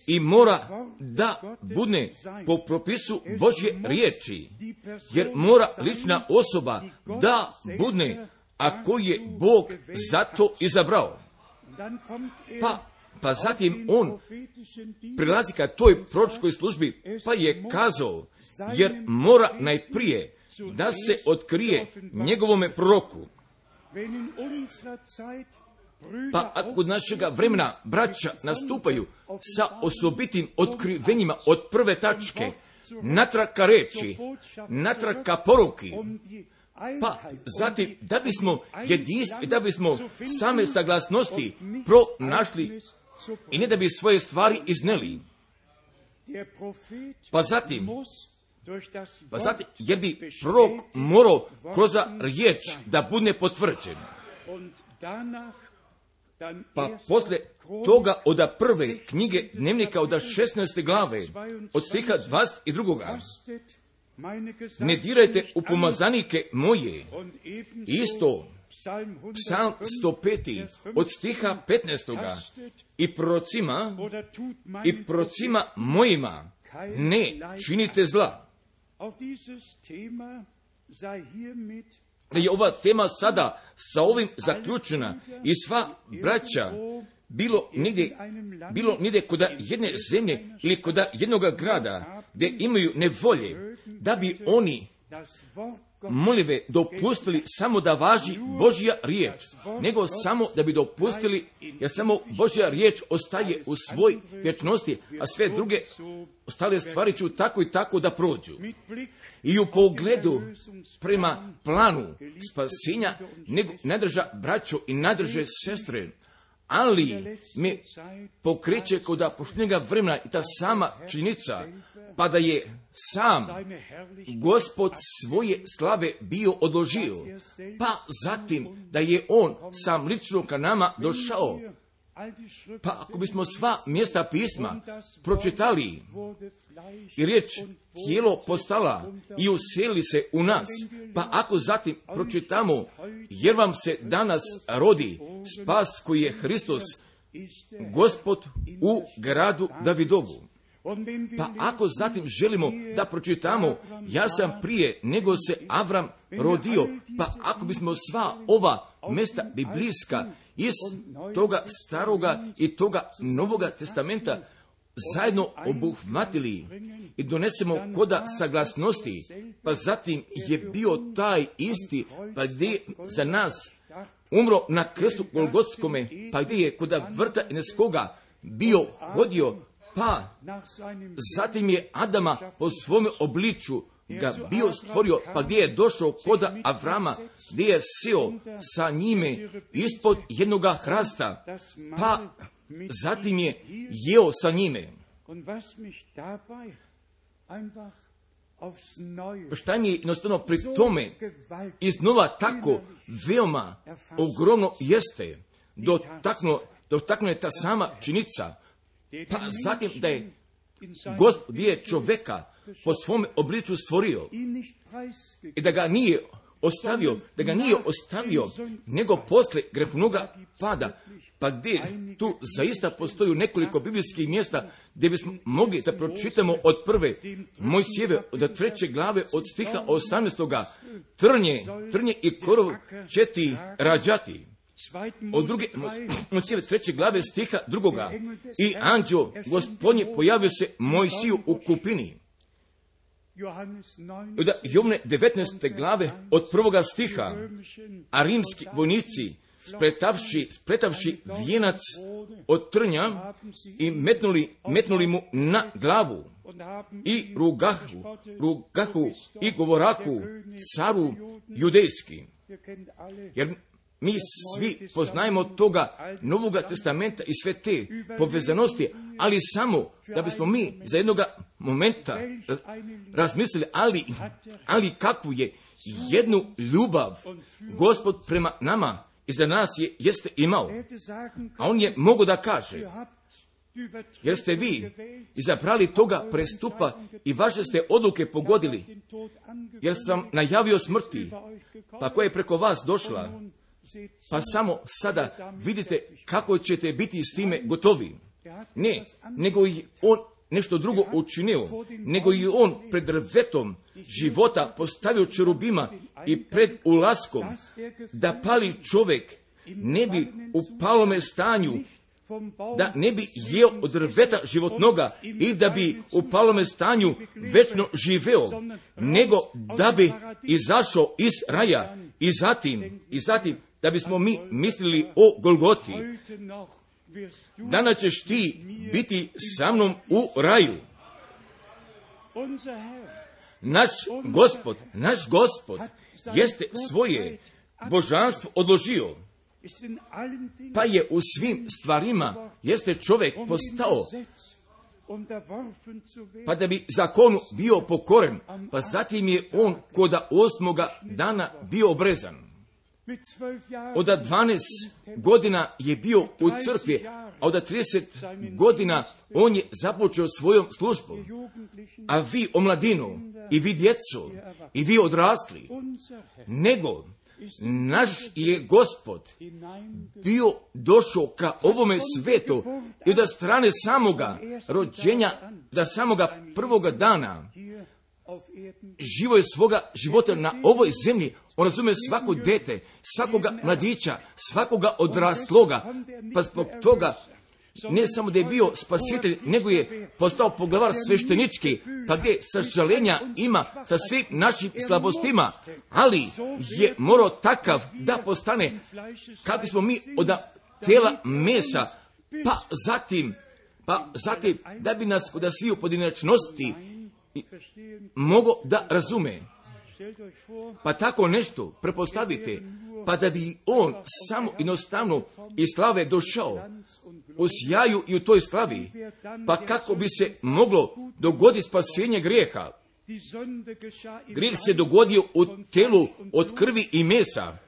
[SPEAKER 1] i mora da bude po propisu Božje riječi, jer mora lična osoba da bude, ako je Bog zato izabrao. Pa, pa zatim on prilazi ka toj proročkoj službi, pa je kazao, jer mora najprije da se otkrije njegovome proroku. Pa ako kod našega vremena braća nastupaju sa osobitim otkrivenjima od prve tačke, natrag ka reči, natrag ka poruki, pa zatim da bismo jedinstvi, da bismo same saglasnosti pronašli i ne da bi svoje stvari izneli. Pa zatim, pa zatim, jer bi prorok morao kroz riječ da bude potvrđen. Pa posle toga od prve knjige dnevnika od 16. glave, od stiha 22. Ne dirajte u pomazanike moje. Isto, psalm 105. od stiha 15. I prorocima, i prorocima mojima ne činite zla. Je ova tema sada sa ovim zaključena i sva braća bilo nigdje, bilo nigdje kod jedne zemlje ili kod jednoga grada gdje imaju nevolje, da bi oni molive dopustili samo da važi Božja riječ, nego samo da bi dopustili, jer samo Božja riječ ostaje u svoj vječnosti, a sve druge ostale stvari ću tako i tako da prođu. I u pogledu prema planu spasenja nego nadrža braćo i nadrže sestre, ali me pokreće kod pošnjega vremena i ta sama činjenica, pa da je sam gospod svoje slave bio odložio, pa zatim da je on sam lično ka nama došao, pa ako bismo sva mjesta pisma pročitali i riječ tijelo postala i useli se u nas, pa ako zatim pročitamo, jer vam se danas rodi spas koji je Hristos, gospod u gradu Davidovu. Pa ako zatim želimo da pročitamo, ja sam prije nego se Avram rodio, pa ako bismo sva ova mesta biblijska iz toga staroga i toga novoga testamenta zajedno obuhvatili i donesemo koda saglasnosti, pa zatim je bio taj isti, pa gdje za nas umro na krstu Golgotskome, pa gdje je koda vrta Eneskoga bio hodio, pa zatim je Adama po svome obliču ga bio stvorio, pa gdje je došao koda Avrama, gdje je seo sa njime ispod jednoga hrasta, pa zatim je jeo sa njime. Šta mi je jednostavno pri tome iznova tako veoma ogromno jeste, dotaknuo je ta sama činica, pa zatim da je gospod je čoveka po svom obliču stvorio i da ga nije ostavio, da ga nije ostavio, nego posle grefnoga pada, pa gdje tu zaista postoju nekoliko biblijskih mjesta gdje bismo mogli da pročitamo od prve moj sjeve od treće glave od stiha 18. Trnje, trnje i korov četi rađati. Od druge, sjeve treće glave stiha drugoga. I anđeo gospodnje pojavio se Mojsiju u kupini. Od Jovne 19. glave od prvoga stiha, a rimski vojnici spletavši, spletavši vijenac od trnja i metnuli, metnuli mu na glavu i rugahu, rugahu i govorahu caru judejski. Jer mi svi poznajemo toga Novoga testamenta i sve te povezanosti, ali samo da bismo mi za jednoga momenta razmislili, ali, ali kakvu je jednu ljubav gospod prema nama i za nas je, jeste imao. A on je mogo da kaže, jer ste vi izabrali toga prestupa i vaše ste odluke pogodili, jer sam najavio smrti, pa koja je preko vas došla, pa samo sada vidite kako ćete biti s time gotovi. Ne, nego i on nešto drugo učinio, nego i on pred drvetom života postavio čerubima i pred ulaskom da pali čovjek ne bi u palome stanju da ne bi jeo od drveta životnoga i da bi u palome stanju večno živeo, nego da bi izašao iz raja i zatim, i zatim da bismo mi mislili o Golgoti. Danas ćeš ti biti sa mnom u raju. Naš gospod, naš gospod jeste svoje božanstvo odložio, pa je u svim stvarima jeste čovjek postao pa da bi zakonu bio pokoren, pa zatim je on koda osmoga dana bio obrezan. Od 12 godina je bio u crkvi, a od 30 godina on je započeo svojom službom. A vi omladinu, i vi djecu, i vi odrasli, nego naš je gospod bio došao ka ovome svetu i da strane samoga rođenja, da samoga prvoga dana živo je svoga života na ovoj zemlji, on razume svako dete, svakoga mladića, svakoga odrasloga, pa zbog toga ne samo da je bio spasitelj, nego je postao poglavar sveštenički, pa gdje sažalenja ima sa svim našim slabostima, ali je morao takav da postane kako smo mi od tijela mesa, pa zatim, pa zatim da bi nas kod svi u pojedinačnosti mogo da razume. Pa tako nešto prepostavite, pa da bi on samo jednostavno iz slave došao u sjaju i u toj slavi, pa kako bi se moglo dogoditi spasenje grijeha. Grijeh se dogodio u telu od krvi i mesa,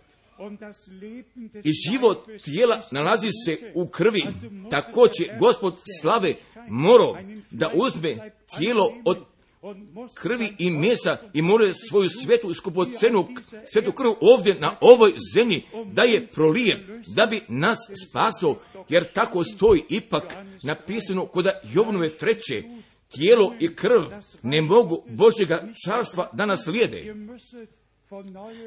[SPEAKER 1] i život tijela nalazi se u krvi. Tako će gospod slave morao da uzme tijelo od krvi i mesa i more svoju svetu skupocenu, svetu krv ovdje na ovoj zemlji da je prolijen, da bi nas spasao, jer tako stoji ipak napisano kod Jovnove treće, tijelo i krv ne mogu Božjega carstva da nas lijede.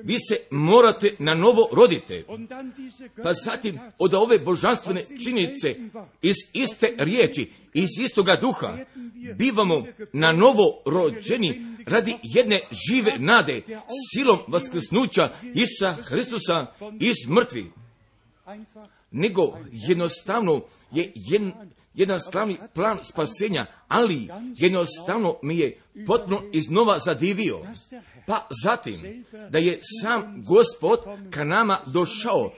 [SPEAKER 1] Vi se morate na novo rodite. Pa zatim od ove božanstvene činjenice iz iste riječi, iz istoga duha, bivamo na novo rođeni radi jedne žive nade, silom vaskrsnuća Isusa Hristusa iz mrtvi. Nego jednostavno je jedan, jedan slavni plan spasenja, ali jednostavno mi je potpuno iznova zadivio. Pa zatim, da je sam gospod ka nama došao,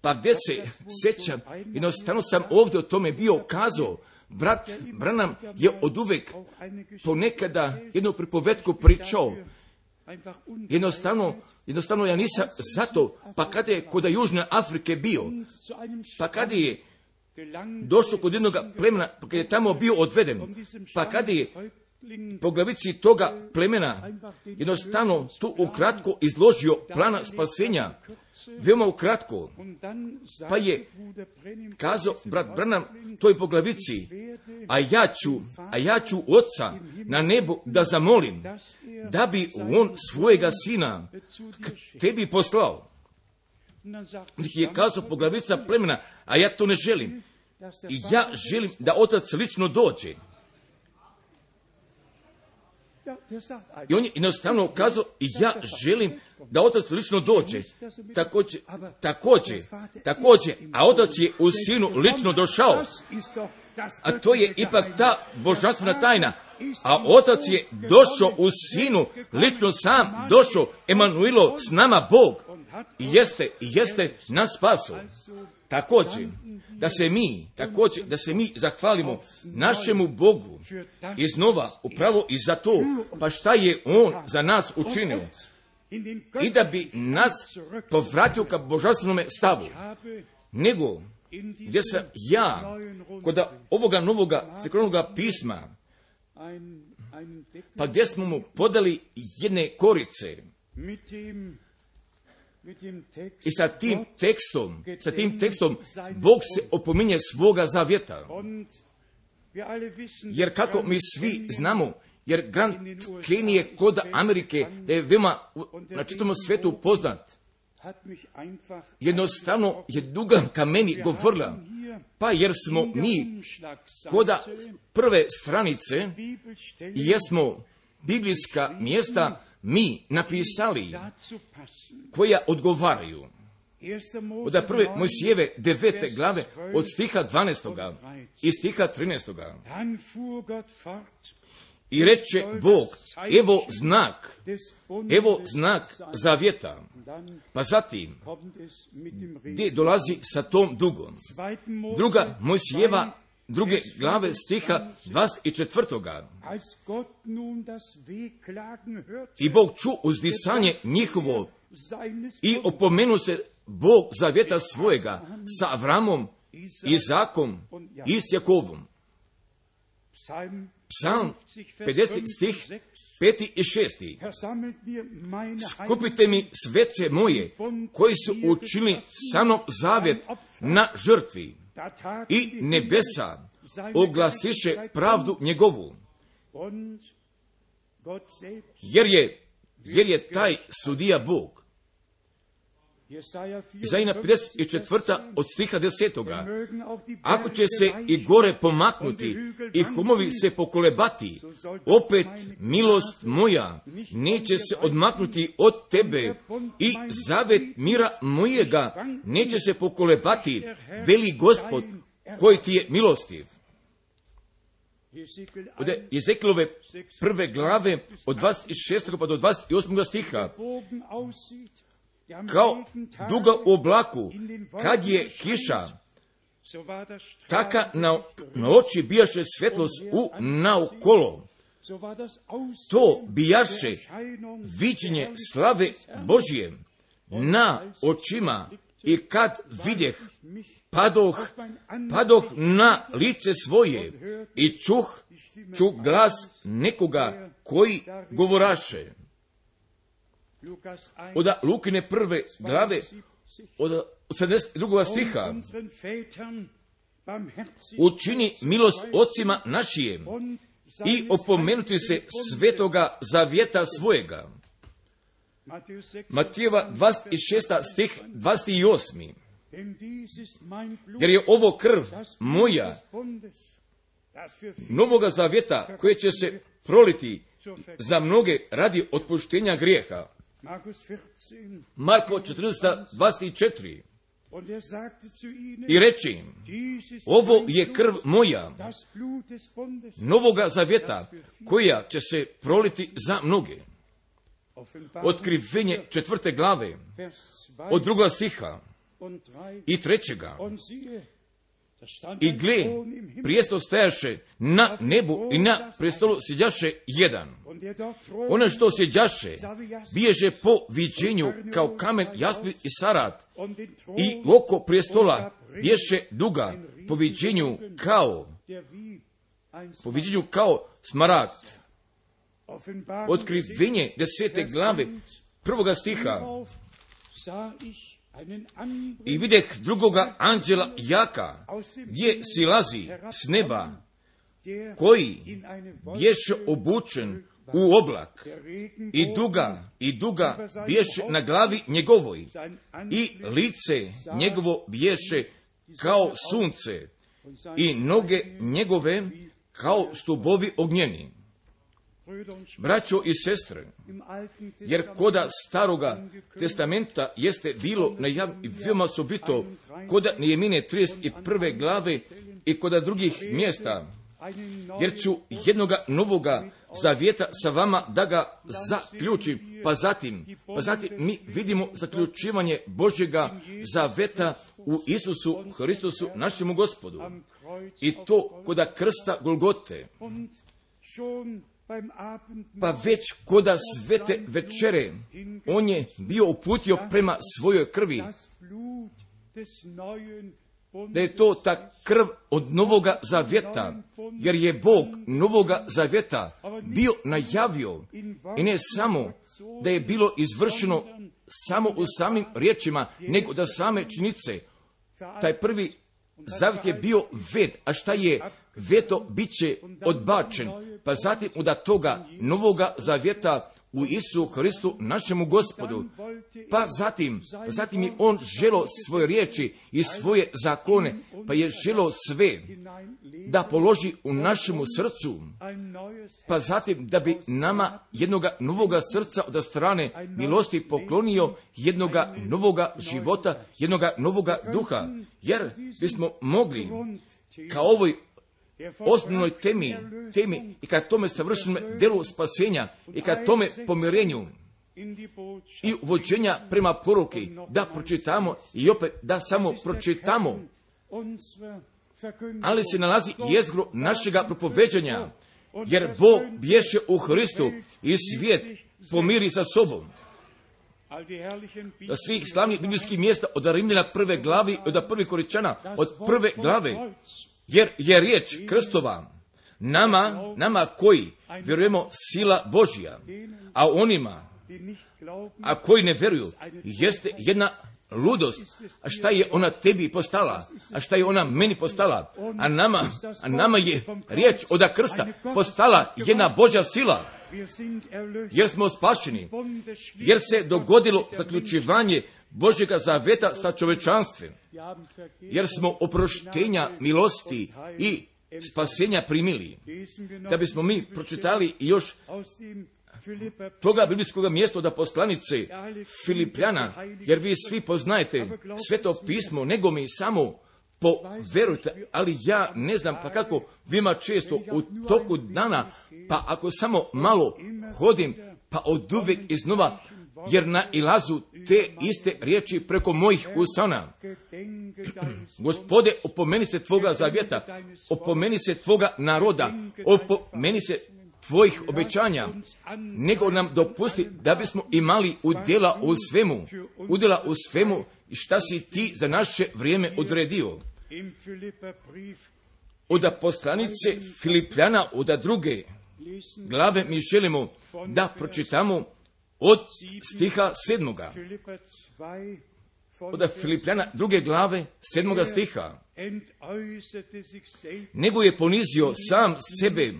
[SPEAKER 1] pa gdje se sjećam, jednostavno sam ovdje o tome bio kazao, brat Branam je od uvek ponekada jednu pripovetku pričao, Jednostavno, jednostavno ja nisam zato, pa kada je kod Južne Afrike bio, pa kada je došao kod jednog plemena, kada je tamo bio odveden, pa kada je po glavici toga plemena jednostavno tu ukratko izložio plana spasenja, veoma ukratko, pa je kazao brat Branham toj po glavici, a ja ću, a ja ću oca na nebu da zamolim, da bi on svojega sina tebi poslao. Je kazao po glavica plemena, a ja to ne želim. I ja želim da otac lično dođe. I on je jednostavno kazao, i ja želim da otac lično dođe. Također, također, također, a otac je u sinu lično došao. A to je ipak ta božanstvena tajna. A otac je došao u sinu, lično sam došao, Emanuilo, s nama Bog. I jeste, i jeste nas spaso. Također, da se mi, također, da se mi zahvalimo našemu Bogu iznova, upravo i za to, pa šta je On za nas učinio. I da bi nas povratio ka božanstvenome stavu. Nego, gdje sam ja, kod ovoga novoga sekretarnoga pisma, pa gdje smo mu podali jedne korice i sa tim tekstom, sa tim tekstom, Bog se opominje svoga zavjeta. Jer kako mi svi znamo, jer Grand Canyon je kod Amerike, da je veoma na čitavom svetu poznat. Jednostavno je dugan ka meni govorila, pa jer smo mi
[SPEAKER 3] Umschlagseite
[SPEAKER 1] prve stranice jesmo biblijska mjesta mi napisali koja odgovaraju.
[SPEAKER 3] 1. Mose
[SPEAKER 1] Od prve
[SPEAKER 3] 9,
[SPEAKER 1] Mojsijeve devete glave
[SPEAKER 3] 12
[SPEAKER 1] od stiha 12. i stiha 13.
[SPEAKER 3] Dann fuhr Gott fort
[SPEAKER 1] I reče Bog, evo znak, evo znak zavjeta. Pa zatim, gdje dolazi sa tom dugom?
[SPEAKER 3] 2. Mose
[SPEAKER 1] Druga Mojsijeva,
[SPEAKER 3] 2,
[SPEAKER 1] druge glave stiha 24.
[SPEAKER 3] Als Gott nun das Wehklagen hörte
[SPEAKER 1] I Bog ču uzdisanje njihovo i opomenu se Bog zavjeta svojega sa Avramom, Izakom i s Jakovom.
[SPEAKER 3] Psalm
[SPEAKER 1] Psalm
[SPEAKER 3] 50, Vers
[SPEAKER 1] 50
[SPEAKER 3] 5
[SPEAKER 1] stih
[SPEAKER 3] und 6.
[SPEAKER 1] 5 i 6.
[SPEAKER 3] Versammelt mir meine
[SPEAKER 1] Skupite mi svece moje, koji su učili sa mnom zavjet na žrtvi i nebesa oglasiše pravdu njegovu, jer je, jer je taj sudija Bog. Izaina 54. od stiha 10.
[SPEAKER 3] mögen auf die
[SPEAKER 1] Ako će se i gore pomaknuti i humovi se pokolebati, opet milost moja neće se odmaknuti od tebe i zavet mira mojega neće se pokolebati, veli gospod koji ti je milostiv. Od
[SPEAKER 3] 1,
[SPEAKER 1] Jezekilove prve glave od 26. pa do 28. stiha, Kao duga u oblaku, kad je kiša, taka na, na oči bijaše svetlost u naokolo.
[SPEAKER 3] das Aussehen
[SPEAKER 1] To bijaše viđenje slave Božije na očima i kad vidjeh padoh, padoh na lice svoje i čuh, čuh glas nekoga koji govoraše.
[SPEAKER 3] Lukas 1,
[SPEAKER 1] Od Lukine prve glave
[SPEAKER 3] 72.
[SPEAKER 1] od 72. stiha učini milost ocima našijem i opomenuti se svetoga zavjeta svojega.
[SPEAKER 3] Matthäus 6,
[SPEAKER 1] Matijeva 26. stih 28.
[SPEAKER 3] Denn dies ist mein Blut,
[SPEAKER 1] Jer je ovo krv moja, novoga zavjeta koje će se proliti za mnoge radi otpuštenja grijeha.
[SPEAKER 3] Markus 14.
[SPEAKER 1] Marko 14. 24.
[SPEAKER 3] Und er
[SPEAKER 1] I reče im, ovo je krv moja, novoga zavjeta koja će se proliti za mnoge. Otkrivenje četvrte glave
[SPEAKER 3] Vers 2
[SPEAKER 1] od druga stiha
[SPEAKER 3] und 3.
[SPEAKER 1] i trećega.
[SPEAKER 3] Und siehe, da stand
[SPEAKER 1] I gle,
[SPEAKER 3] Thron im Himmel,
[SPEAKER 1] prijesto stajaše na nebu i na prestolu sjeđaše jedan. Ono što sjeđaše, biježe po viđenju kao kamen jaspi i sarat. I oko prestola bješe duga. po viđenju kao, po viđenju kao.
[SPEAKER 3] Offenbarung
[SPEAKER 1] Otkrivenje desete glave prvoga stiha I videh drugoga anđela jaka gdje silazi s neba koji bješe obučen u oblak i duga i duga bješe na glavi njegovoj i lice njegovo bješe kao sunce i noge njegove kao stubovi ognjeni. Braćo i sestre, jer koda staroga testamenta jeste bilo najav i veoma osobito koda Nehemine 31. glave i koda drugih mjesta, jer ću jednoga novoga zavjeta sa vama da ga zaključim. Pa zatim, pa zatim mi vidimo zaključivanje Božjega zaveta u Isusu Hristusu, našemu gospodu. I to koda krsta Golgote. Pa već koda svete večere, on je bio uputio prema svojoj krvi, da je to ta krv od novoga zavjeta, jer je Bog novoga zavjeta bio najavio. i ne samo da je bilo izvršeno samo u samim riječima, nego da same činice, taj prvi zavjet je bio ved, a šta je veto bit će odbačen, pa zatim da toga novoga zavjeta u Isu Hristu našemu gospodu. Pa zatim, pa zatim je on želo svoje riječi i svoje zakone, pa je želo sve da položi u našemu srcu, pa zatim da bi nama jednoga novoga srca od strane milosti poklonio jednoga novoga života, jednoga novoga duha, jer bismo mogli ka ovoj osnovnoj temi, temi i ka tome savršenom delu spasenja i ka tome pomirenju i vođenja prema poruki, da pročitamo i opet da samo pročitamo, ali se nalazi jezgro našega propoveđanja, jer Bog bješe u Hristu i svijet pomiri sa sobom. Da svih slavnih biblijskih mjesta od Rimljana prve glavi od prvih koričana, od prve glave, jer je riječ krstova nama, nama koji vjerujemo sila Božja, a onima a koji ne vjeruju, jeste jedna ludost. A šta je ona tebi postala? A šta je ona meni postala? A nama, a nama je riječ od krsta postala jedna Božja sila, jer smo spašeni, jer se dogodilo zaključivanje Božjega zaveta sa čovečanstvem, jer smo oproštenja milosti i spasenja primili. Da bismo mi pročitali još toga biblijskog mjesta da poslanice Filipljana, jer vi svi poznajete sveto pismo, nego mi samo poverujte, ali ja ne znam pa kako vima često u toku dana, pa ako samo malo hodim, pa od uvijek iznova, jer nailazu te iste riječi preko mojih usana. Gospode, opomeni se tvoga zavjeta, opomeni se tvoga naroda, opomeni se tvojih obećanja, nego nam dopusti da bismo imali udjela u svemu, udjela u svemu šta si ti za naše vrijeme odredio.
[SPEAKER 3] im Philipper Brief
[SPEAKER 1] Od poslanice Filipljana, od druge glave mi želimo da pročitamo od stiha sedmoga.
[SPEAKER 3] Philipper 2 von
[SPEAKER 1] Od Filipljana druge glave sedmoga stiha. Nego je ponizio sam sebe,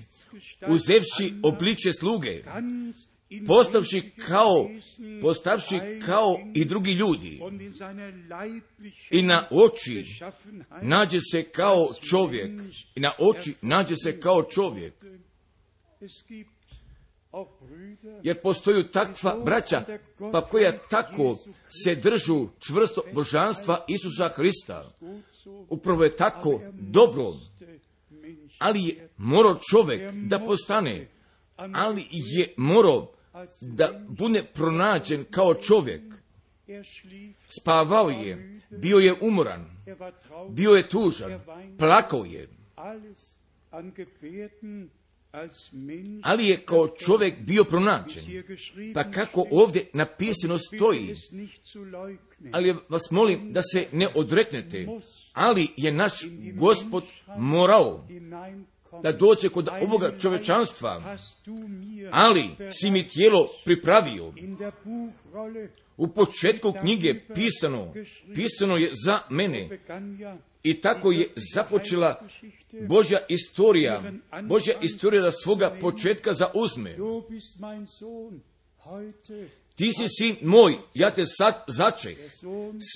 [SPEAKER 1] uzevši obliče sluge, postavši kao, postavši kao i drugi ljudi i na oči nađe se kao čovjek i na oči nađe se kao čovjek. Jer postoju takva braća, pa koja tako se držu čvrsto božanstva Isusa Hrista. Upravo je tako dobro, ali je morao čovjek da postane, ali je morao da bude pronađen kao čovjek. Spavao je, bio je umoran, bio je tužan, plakao je, ali je kao čovjek bio pronađen. Pa kako ovdje napisano stoji, ali vas molim da se ne odreknete, ali je naš gospod morao da dođe kod ovoga čovečanstva, ali si mi tijelo pripravio. U početku knjige pisano, pisano je za mene. I tako je započela Božja istorija, Božja istorija da svoga početka zauzme. ti si sin moj, ja te sad začeh.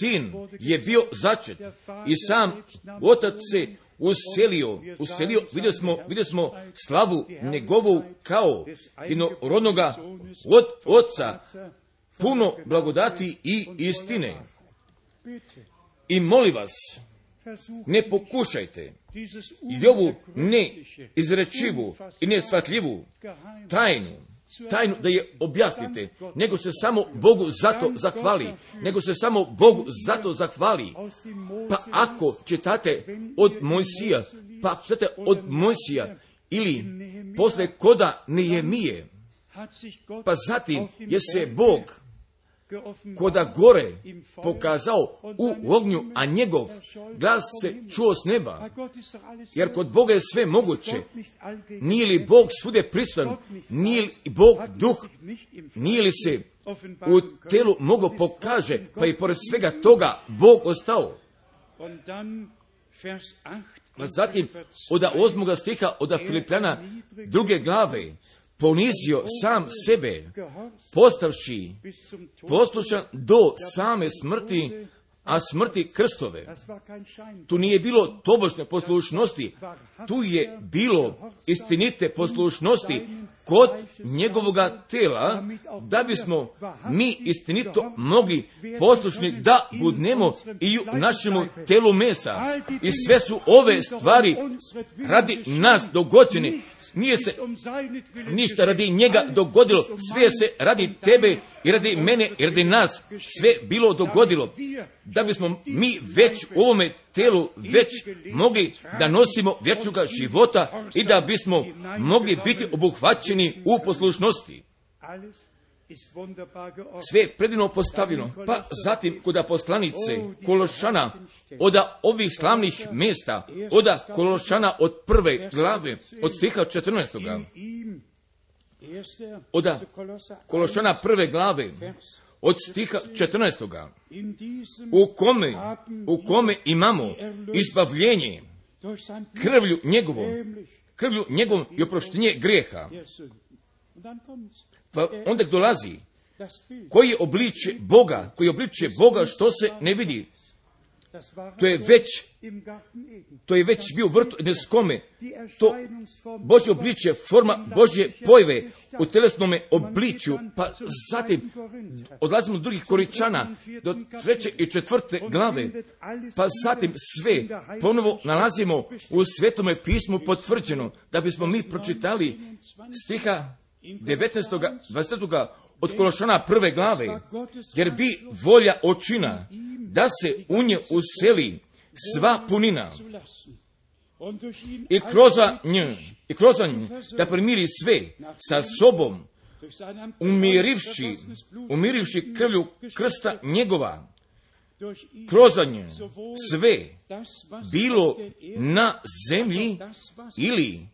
[SPEAKER 1] Sin je bio začet i sam otac se uselio, uselio, vidjeli smo, vidjeli smo slavu njegovu kao jednorodnoga od oca, puno blagodati i istine. I molim vas, ne pokušajte i ovu ne
[SPEAKER 3] unbegreifliche,
[SPEAKER 1] izrečivu i neshvatljivu
[SPEAKER 3] Geheimnis
[SPEAKER 1] tajnu, tajnu da je objasnite, nego se samo Bogu zato zahvali, nego se samo Bogu zato zahvali. Pa ako čitate od Mojsija, pa ako čitate od Mojsija ili posle koda Nehemije, pa zatim je se Bog. Koda gore pokazao u ognju, a njegov glas se čuo s neba. Jer kod Boga je sve moguće. Nije li Bog svude prisutan? Nije li Bog duh? Nije li se u telu mogo pokaže, pa i pored svega toga Bog ostao.
[SPEAKER 3] Und dann Vers 8
[SPEAKER 1] Pa zatim, od osmoga stiha, od Filipljana druge glave, ponizio sam sebe, postavši poslušan do same smrti, a smrti krstove. Tu nije bilo tobožne poslušnosti, tu je bilo istinite poslušnosti kod njegovoga tela, da bismo mi istinito mogli poslušni da budnemo i u našemu telu mesa. I sve su ove stvari radi nas dogođene. Nije se ništa radi njega dogodilo, sve se radi tebe i radi mene i radi nas sve bilo dogodilo. Da bismo mi već u ovome telu već mogli da nosimo vječnoga života i da bismo mogli biti obuhvaćeni u poslušnosti. Sve je predivno postavljeno. Pa zatim kod poslanice Kološana od ovih slavnih mjesta, od Kološana od prve glave, od stiha 14.
[SPEAKER 3] In ihm, erster
[SPEAKER 1] Od
[SPEAKER 3] Kolosser
[SPEAKER 1] Kološana
[SPEAKER 3] 1,
[SPEAKER 1] prve glave. Od stiha 14.
[SPEAKER 3] In diesem
[SPEAKER 1] u kome, u kome imamo izbavljenje krvlju njegovom, krvlju njegovom i oproštenje grijeha. Pa onda dolazi, koji je obliče Boga, koji je obliče Boga što se ne vidi. To je već, to je već bio Edeskome.
[SPEAKER 3] Die
[SPEAKER 1] To Božje obliče, forma Božje pojve u telesnome obličju, pa zatim odlazimo do drugih koričana, do treće i četvrte glave, pa zatim sve ponovo nalazimo u svetome pismu potvrđeno, da bismo mi pročitali stiha 19. 20. od Kološana prve glave, jer bi volja očina da se u nje useli sva punina i kroz nju, i kroz nju da primiri sve sa sobom, umirivši, umirivši krvlju krsta njegova, kroz nju sve bilo na zemlji ili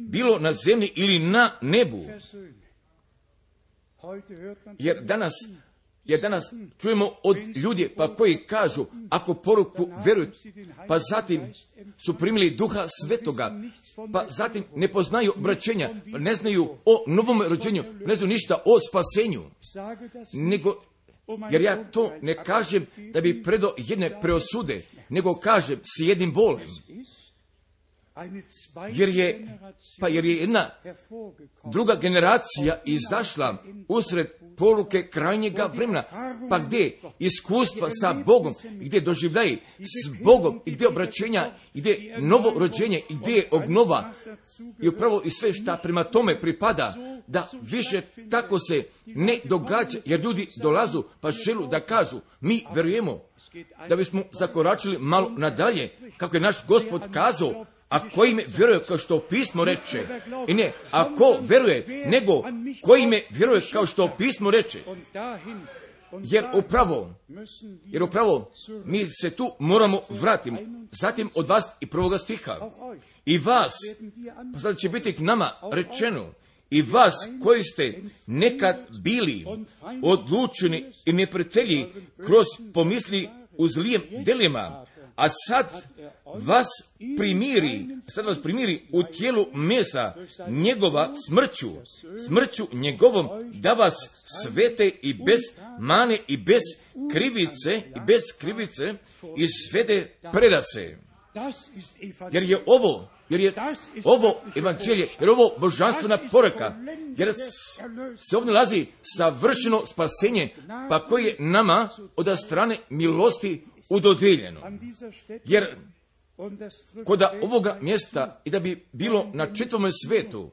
[SPEAKER 1] bilo na zemlji ili na nebu. Jer danas, jer danas čujemo od ljudi pa koji kažu ako poruku veruju, pa zatim su primili duha svetoga, pa zatim ne poznaju obraćenja, pa ne znaju o novom rođenju, ne znaju ništa o spasenju, nego jer ja to ne kažem da bi predo jedne preosude, nego kažem s jednim bolem. Jer je, pa jer je jedna druga generacija izašla usred poruke krajnjega vremena, pa gdje? iskustva sa Bogom, gdje doživljaji s Bogom, i gdje obraćenja, i gdje novo rođenje, i gdje je obnova, i upravo i sve šta prema tome pripada, da više tako se ne događa, jer ljudi dolazu pa želu da kažu, mi verujemo, da bismo zakoračili malo nadalje, kako je naš gospod kazao, a koji me vjeruje kao što pismo reče. I ne, a ko vjeruje, nego koji me vjeruje kao što pismo reče. Jer upravo, jer upravo mi se tu moramo vratiti. Zatim od vas i prvoga stiha. I vas, pa sada će biti k nama rečeno, i vas koji ste nekad bili odlučeni i neprijatelji kroz pomisli u zlijem delima, a sad vas primiri, sad vas primiri u tijelu mesa njegova smrću, smrću njegovom da vas svete i bez mane i bez krivice i bez krivice i svede predase. Jer je ovo jer je ovo evanđelje, jer ovo božanstvena poreka, jer se ovdje nalazi savršeno spasenje, pa koje je nama od strane milosti udodijeljeno. Jer kod ovoga mjesta i da bi bilo na čitavom svetu,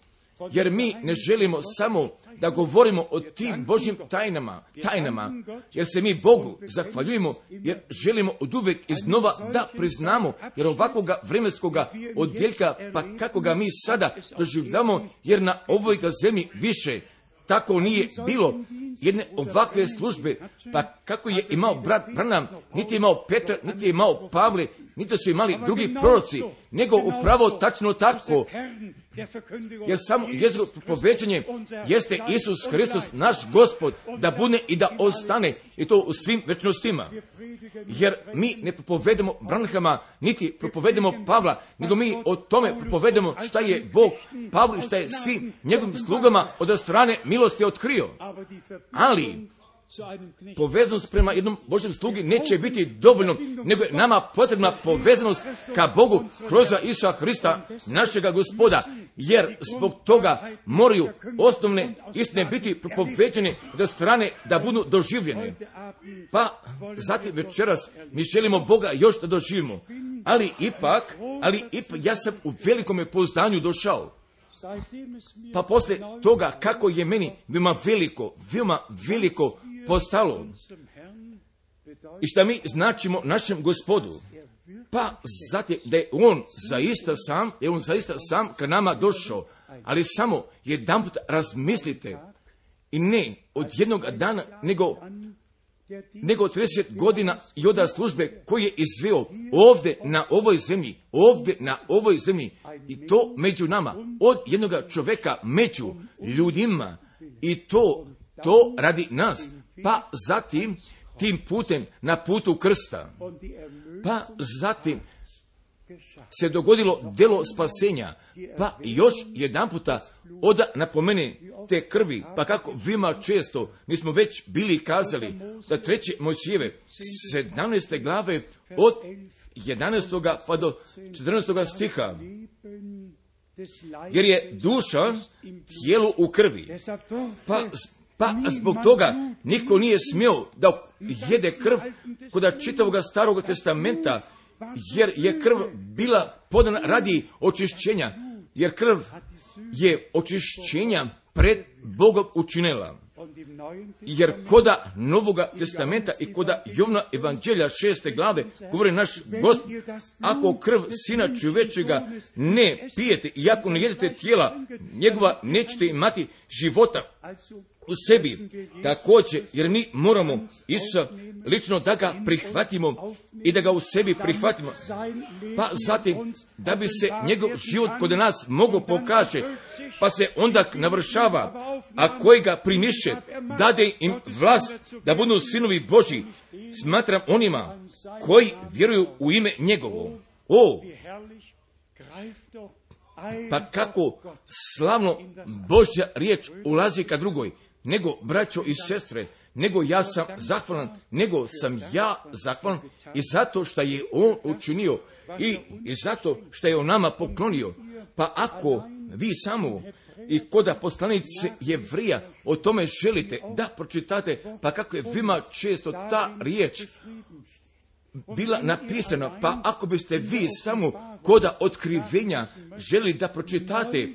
[SPEAKER 1] jer mi ne želimo samo da govorimo o tim Božjim tajnama, tajnama, jer se mi Bogu zahvaljujemo, jer želimo od uvek iznova da priznamo, jer ovakvoga vremenskoga odjeljka, pa kako ga mi sada doživljamo, jer na ovoj zemlji više tako nije bilo jedne ovakve službe, pa kako je imao brat Branham, niti je imao Petar, niti je imao Pavle, niti su imali drugi proroci, nego upravo tačno tako, jer samo jezivo povećanje jeste Isus Hristos, naš gospod, da bude i da ostane, i to u svim večnostima. Jer mi ne propovedemo Branhama, niti propovedemo Pavla, nego mi o tome propovedemo šta je Bog Pavlu i šta je svim njegovim slugama od strane milosti otkrio. Ali, povezanost prema jednom Božjem slugi neće biti dovoljno, nego je nama potrebna povezanost ka Bogu kroz Isusa Hrista, našega gospoda, jer zbog toga moraju osnovne istine biti propovećene do strane da budu doživljene. Pa zatim večeras mi želimo Boga još da doživimo, ali ipak, ali ipak ja sam u velikome pouzdanju došao. Pa posle toga kako je meni veoma veliko, veoma veliko postalo. I šta mi značimo našem gospodu. Pa zatim da je on zaista sam, je on zaista sam ka nama došao, ali samo jedan put razmislite. I ne od jednog dana, nego nego 30 godina i oda službe koji je izveo ovdje na ovoj zemlji, ovdje na ovoj zemlji. I to među nama, od jednog čovjeka među ljudima. I to, to radi nas, pa zatim tim putem na putu krsta, pa zatim se dogodilo delo spasenja, pa još jedan puta oda napomene te krvi, pa kako vima često, mi smo već bili kazali da treće Mojsijeve 17. glave od 11. pa do 14. stiha, jer je duša tijelo u krvi, pa pa zbog toga niko nije smio da jede krv kod čitavog starog testamenta, jer je krv bila podana radi očišćenja, jer krv je očišćenja pred Bogom učinila. Jer koda Novoga testamenta i koda Jovna evanđelja šeste glave govori naš Gospod, ako krv sina čovečega ne pijete i ako ne jedete tijela njegova, nećete imati života u sebi također, jer mi moramo Isusa lično da ga prihvatimo i da ga u sebi prihvatimo. Pa zatim, da bi se njegov život kod nas mogo pokaže, pa se onda navršava, a koji ga primiše, dade im vlast da budu sinovi Boži, smatram onima koji vjeruju u ime njegovo. O, pa kako slavno Božja riječ ulazi ka drugoj nego braćo i sestre, nego ja sam zahvalan, nego sam ja zahvalan i zato što je on učinio i, i zato što je on nama poklonio. Pa ako vi samo i koda poslanice jevrija o tome želite da pročitate, pa kako je vima često ta riječ bila napisana, pa ako biste vi samo koda otkrivenja želi da pročitate,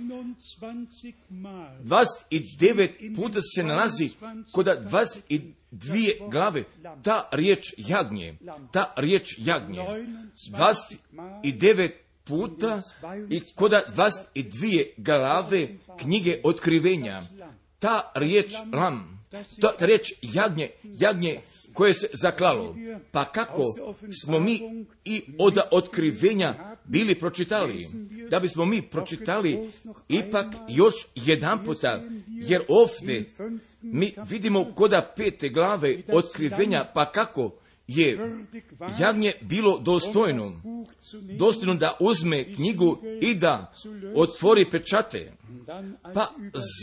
[SPEAKER 1] 29 puta se nalazi koda 22 glave, ta riječ jagnje, ta riječ jagnje, 29 puta i koda 22 glave knjige otkrivenja, ta riječ lam, ta, riječ jagnje, jagnje koje se zaklalo. Pa kako smo mi i od otkrivenja bili pročitali, da bismo mi pročitali ipak još jedan puta, jer ovdje mi vidimo koda pete glave otkrivenja, pa kako je jagnje bilo dostojno, dostojno da uzme knjigu i da otvori pečate. Pa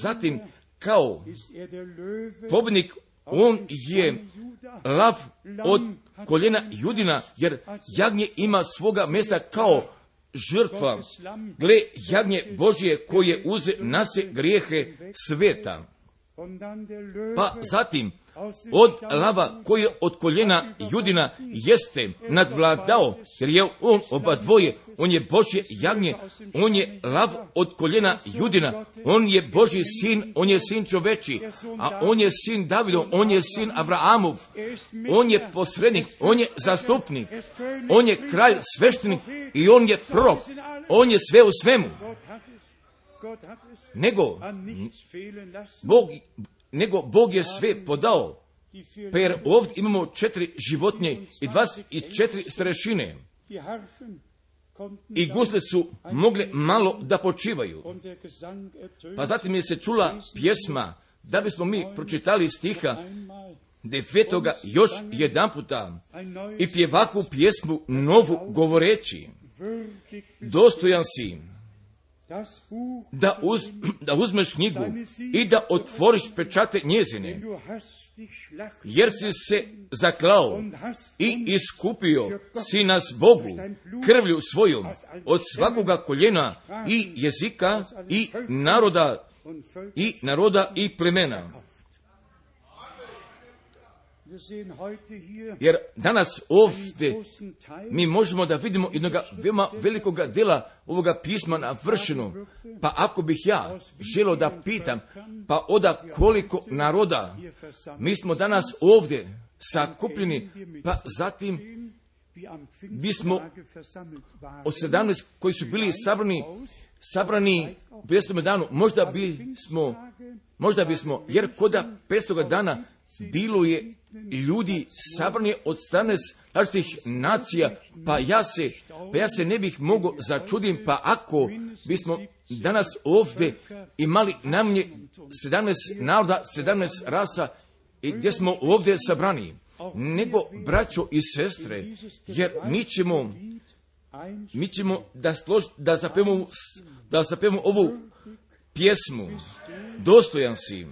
[SPEAKER 1] zatim kao pobjednik on je lav od koljena Judina, jer jagnje ima svoga mjesta kao žrtva. Gle, jagnje Božije koje uze nase grijehe sveta. Pa zatim, od lava koji od koljena Judina jeste nadvladao, jer je on oba dvoje, on je Božje jagnje, on je lav od koljena Judina, on je Božji sin, on je sin čoveči, a on je sin Davidov, on je sin Avraamov, on je posrednik, on je zastupnik, on je kralj sveštenik i on je prorok, on je sve u svemu. Nego, Bog, nego Bog je sve podao. Pa jer ovdje imamo četiri životnje i dva i četiri starešine. I gusle su mogle malo da počivaju. Pa zatim je se čula pjesma, da bismo mi pročitali stiha devetoga još jedan puta i pjevaku pjesmu novu govoreći. Dostojan si da, uz, da uzmeš knjigu i da otvoriš pečate njezine, jer si se zaklao i iskupio si nas Bogu krvlju svojom od svakoga koljena i jezika i naroda i naroda i plemena. Jer danas ovdje mi možemo da vidimo jednog veoma velikoga dela ovoga pisma na vršinu. Pa ako bih ja želio da pitam, pa oda koliko naroda mi smo danas ovdje sakupljeni, pa zatim bismo od 17 koji su bili sabrani, sabrani u 500. danu, možda bismo, možda bismo, jer koda 500. dana bilo je ljudi sabrani od strane različitih nacija, pa ja se, pa ja se ne bih mogao začudim, pa ako bismo danas ovdje imali namnje 17 naroda, 17 rasa, i gdje smo ovdje sabrani, nego braćo i sestre, jer mi ćemo, mi ćemo da, slož, da zapevamo, da zapevamo ovu pjesmu, dostojan si,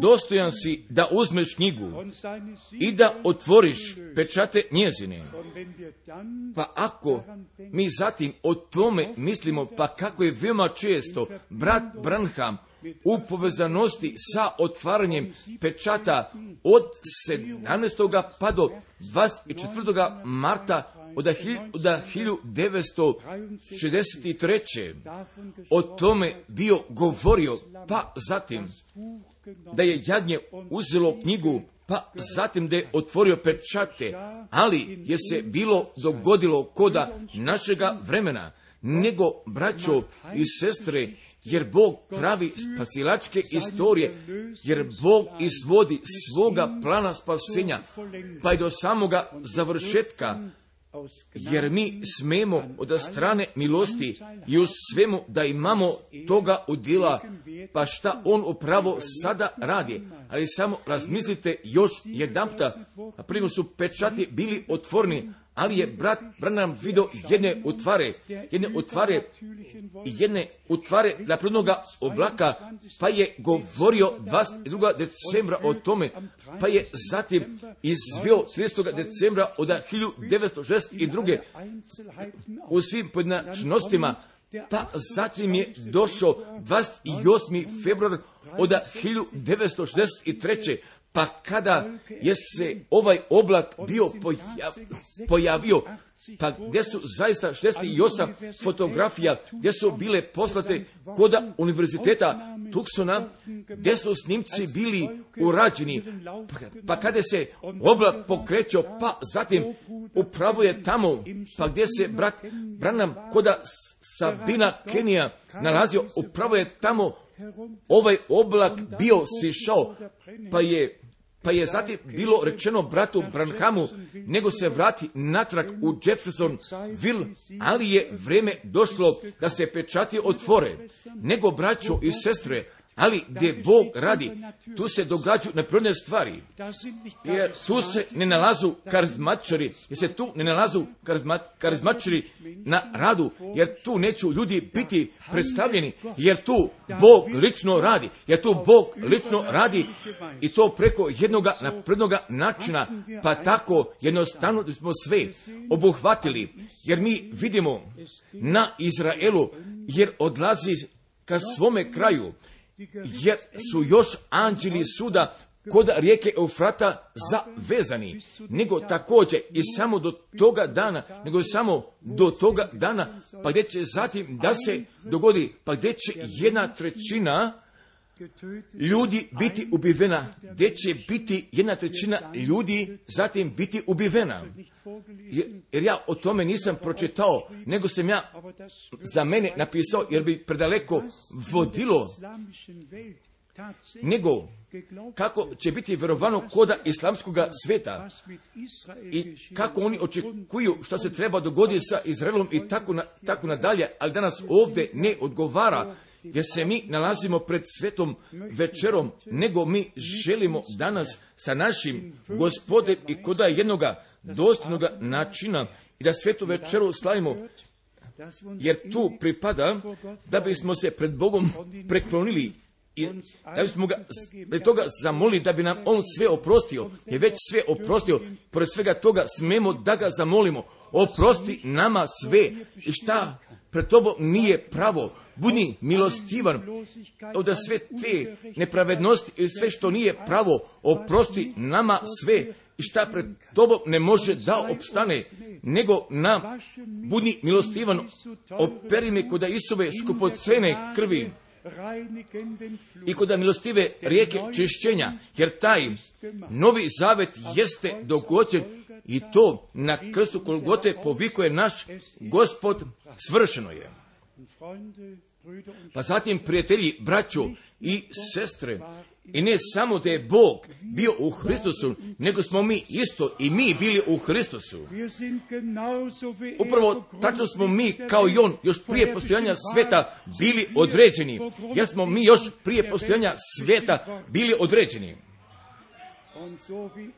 [SPEAKER 1] dostojan si da uzmeš knjigu i da otvoriš pečate njezine. Pa ako mi zatim o tome mislimo, pa kako je veoma često brat Branham u povezanosti sa otvaranjem pečata od 17. pa do 24. marta od 1963. o tome bio govorio, pa zatim da je jadnje uzelo knjigu, pa zatim da je otvorio pečate, ali je se bilo dogodilo koda našega vremena, nego braćo i sestre, jer Bog pravi spasilačke istorije, jer Bog izvodi svoga plana spasenja, pa i do samoga završetka, jer mi smemo od strane milosti i u svemu da imamo toga udjela, pa šta on upravo sada radi. Ali samo razmislite još jedan puta, primo su pečati bili otvorni, ali je brat Branham vidio jedne utvare, jedne utvare, jedne utvare naprednoga oblaka, pa je govorio 22. decembra o tome, pa je zatim izvio 30. decembra od 1962. u svim pojedinačnostima, pa zatim je došao 28. februar od 1963 pa kada je se ovaj oblak bio pojavio, pa gdje su zaista 68 fotografija, gdje su bile poslate koda univerziteta Tucsona, gdje su snimci bili urađeni, pa, pa kada se oblak pokrećao, pa zatim upravo je tamo, pa gdje se brat Branham koda Sabina Kenija nalazio, upravo je tamo ovaj oblak bio sišao, pa je pa je zatim bilo rečeno bratu Branhamu, nego se vrati natrag u Jeffersonville, ali je vreme došlo da se pečati otvore. Nego braćo i sestre, Ali gdje Bog radi, tu se događaju neprirodne stvari. Jer tu se ne nalazu karizmatičari, jer se tu ne nalazu karizma- karizmatičari na radu, jer tu neću ljudi biti predstavljeni, jer tu Bog lično radi, jer tu Bog lično radi. i to preko jednoga naprednoga načina, pa tako jednostavno smo sve obuhvatili, jer mi vidimo na Izraelu, jer odlazi ka svome kraju, jer su još anđeli suda kod rijeke Eufrata zavezani, nego također i samo do toga dana, nego samo do toga dana, pa gdje će zatim da se dogodi, pa gdje će jedna trećina ljudi biti ubivena, gdje će biti jedna trećina ljudi zatim biti ubivena. Jer ja o tome nisam pročitao, nego sam ja za mene napisao, jer bi predaleko vodilo, nego kako će biti vjerovano koda islamskog sveta i kako oni očekuju što se treba dogoditi sa Izraelom i tako, na, tako nadalje, ali danas ovdje ne odgovara, jer se mi nalazimo pred svetom večerom, nego mi želimo danas sa našim gospodem i koda jednoga dostojnoga načina i da svetu večeru slavimo, jer tu pripada da bismo se pred Bogom preklonili i da bismo ga pred toga zamolili da bi nam on sve oprostio, je već sve oprostio, pored svega toga smemo da ga zamolimo, oprosti nama sve. I šta pred tobom nije pravo, budi milostivan, da sve te nepravednosti sve što nije pravo, oprosti nama sve. I šta pred tobom ne može da opstane, nego nam budi milostivan, operi me kod Isove skupocene krvi i kod milostive rijeke čišćenja, jer taj novi zavet jeste dogođen i to na krstu Golgote povikuje naš gospod, svršeno je. Pa zatim, prijatelji, braćo i sestre, i ne samo da je Bog bio u Hristusu, nego smo mi isto i mi bili u Hristusu. Upravo tačno smo mi, kao i on, još prije postojanja sveta bili određeni, jer smo mi još prije postojanja sveta bili određeni.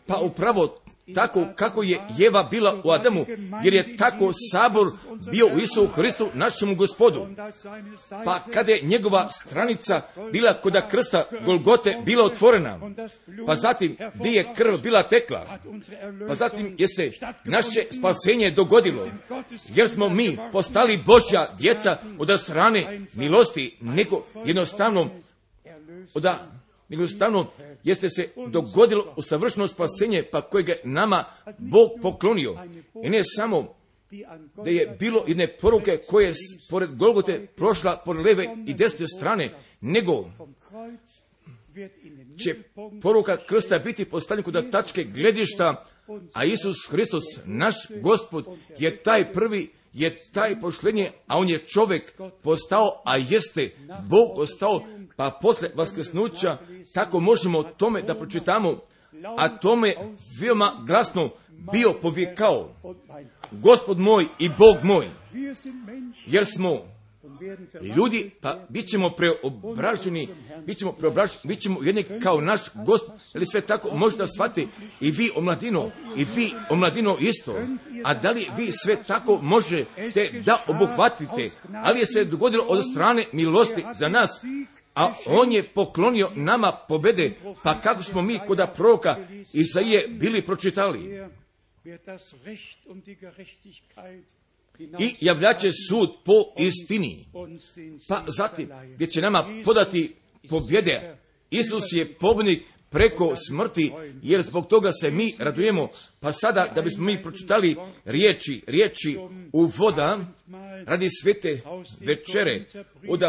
[SPEAKER 1] Pa
[SPEAKER 3] Eva
[SPEAKER 1] upravo tako kako je Jeva bila u Adamu, jer je tako sabor bio u Isu Hristu, našemu gospodu. Pa kada je njegova stranica bila kod krsta Golgote bila otvorena, pa zatim gdje je krv bila tekla, pa zatim je se naše spasenje dogodilo, jer smo mi postali Božja djeca od strane milosti, nego jednostavno
[SPEAKER 3] Erlöst
[SPEAKER 1] da jednostavno jeste se dogodilo u savršeno spasenje pa kojeg je nama Bog poklonio. I ne samo da je bilo jedne poruke koje je pored Golgote prošla pored leve i desne strane, nego će poruka krsta biti postavljena kod tačke gledišta, a Isus Hristos, naš gospod, je taj prvi, je taj pošlenje, a on je čovjek postao, a jeste Bog ostao, pa posle vaskrsnuća, tako možemo tome da pročitamo, a tome veoma glasno bio
[SPEAKER 3] mein
[SPEAKER 1] gospod moj i Bog moj, jer smo ljudi, pa bit ćemo preobraženi, bit ćemo preobraženi, bit ćemo jedni kao naš gospod, ali sve tako? Možda shvati i vi omladino, i vi omladino isto, a da li vi sve tako možete da obuhvatite, ali je se dogodilo od strane milosti za nas, a on je poklonio nama pobede, pa kako smo mi kod proroka Isaije bili pročitali. I javljaće sud po istini. Pa zatim, gdje će nama podati pobjede. Isus je pobjednik preko smrti, jer zbog toga se mi radujemo. Pa sada, da bismo mi pročitali riječi, riječi u voda, radi svete večere, od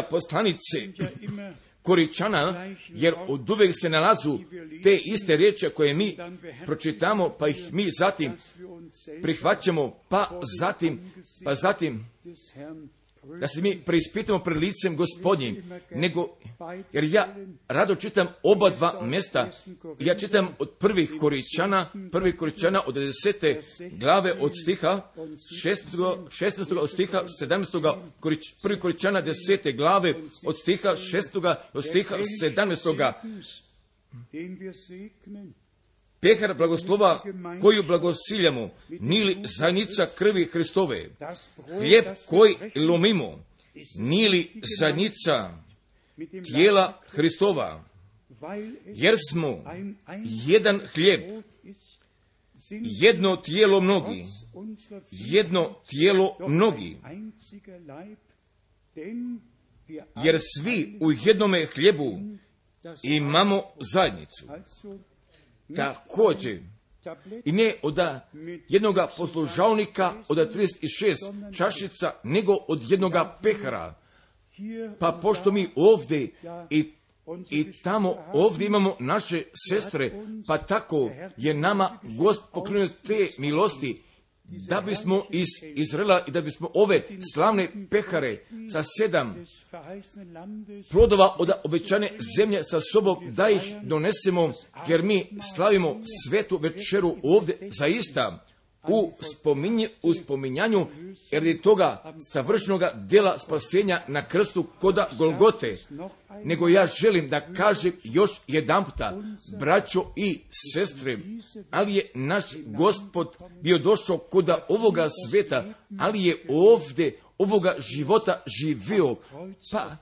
[SPEAKER 3] immer
[SPEAKER 1] Koričana, jer od uvek se nalazu te iste riječi koje mi pročitamo, pa ih mi zatim prihvaćamo, pa zatim, pa zatim da se mi preispitamo pred licem gospodnjim, nego, jer ja rado čitam oba dva mjesta, ja čitam od prvih koričana, prvih koričana od 10. glave od stiha 16. 16. od stiha 17. Korič, prvi koričana 10. glave od stiha 6. od stiha 17. Pehar blagoslova koju blagosiljamo, nili zajednica krvi Hristove,
[SPEAKER 3] wir
[SPEAKER 1] koji lomimo, nili
[SPEAKER 3] dem
[SPEAKER 1] tijela Hristova, jer smo jedan
[SPEAKER 3] sind
[SPEAKER 1] jedno tijelo mnogi, jedno tijelo mnogi, jer svi u jednome hljebu imamo zajednicu. Također, i ne od jednog poslužavnika od 36 čašica, nego od jednoga pehara. Pa pošto mi ovdje i, i tamo ovdje imamo naše sestre, pa tako je nama Gospod pokrenuo te milosti, da bismo iz Izraela i da bismo ove slavne pehare sa sedam plodova od obećane zemlje sa sobom da ih donesemo, jer mi slavimo svetu večeru ovdje zaista u, spominje, u spominjanju jer je toga savršenog dela spasenja na krstu koda Golgote. Nego ja želim da kažem još jedanputa, braćo i sestre, ali je naš gospod bio došao koda ovoga sveta, ali je ovdje ovoga života živio, pa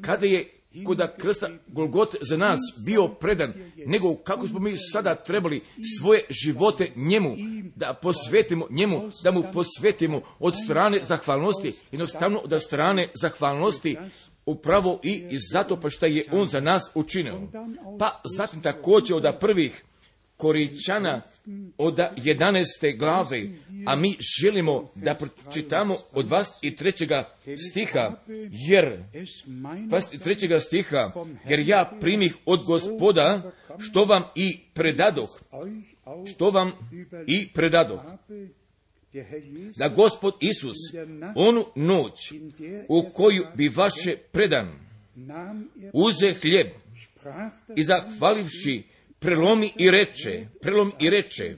[SPEAKER 1] kada je koda krsta Golgote za nas bio predan, nego kako smo mi sada trebali svoje živote njemu, da posvetimo njemu, da mu posvetimo od strane zahvalnosti, jednostavno od strane zahvalnosti, upravo i zato pa što je on za nas učinio. Pa zatim također od prvih Koričana od 11. glave, a mi želimo da pročitamo od vas i trećega stiha, jer
[SPEAKER 3] es mein
[SPEAKER 1] 23. stiha, jer ja primih od gospoda, što vam i predadoh, što vam i predadoh, da gospod Isus onu noć u koju bi vaše predan uze hljeb i zahvalivši prelomi i reče, prelom i reče,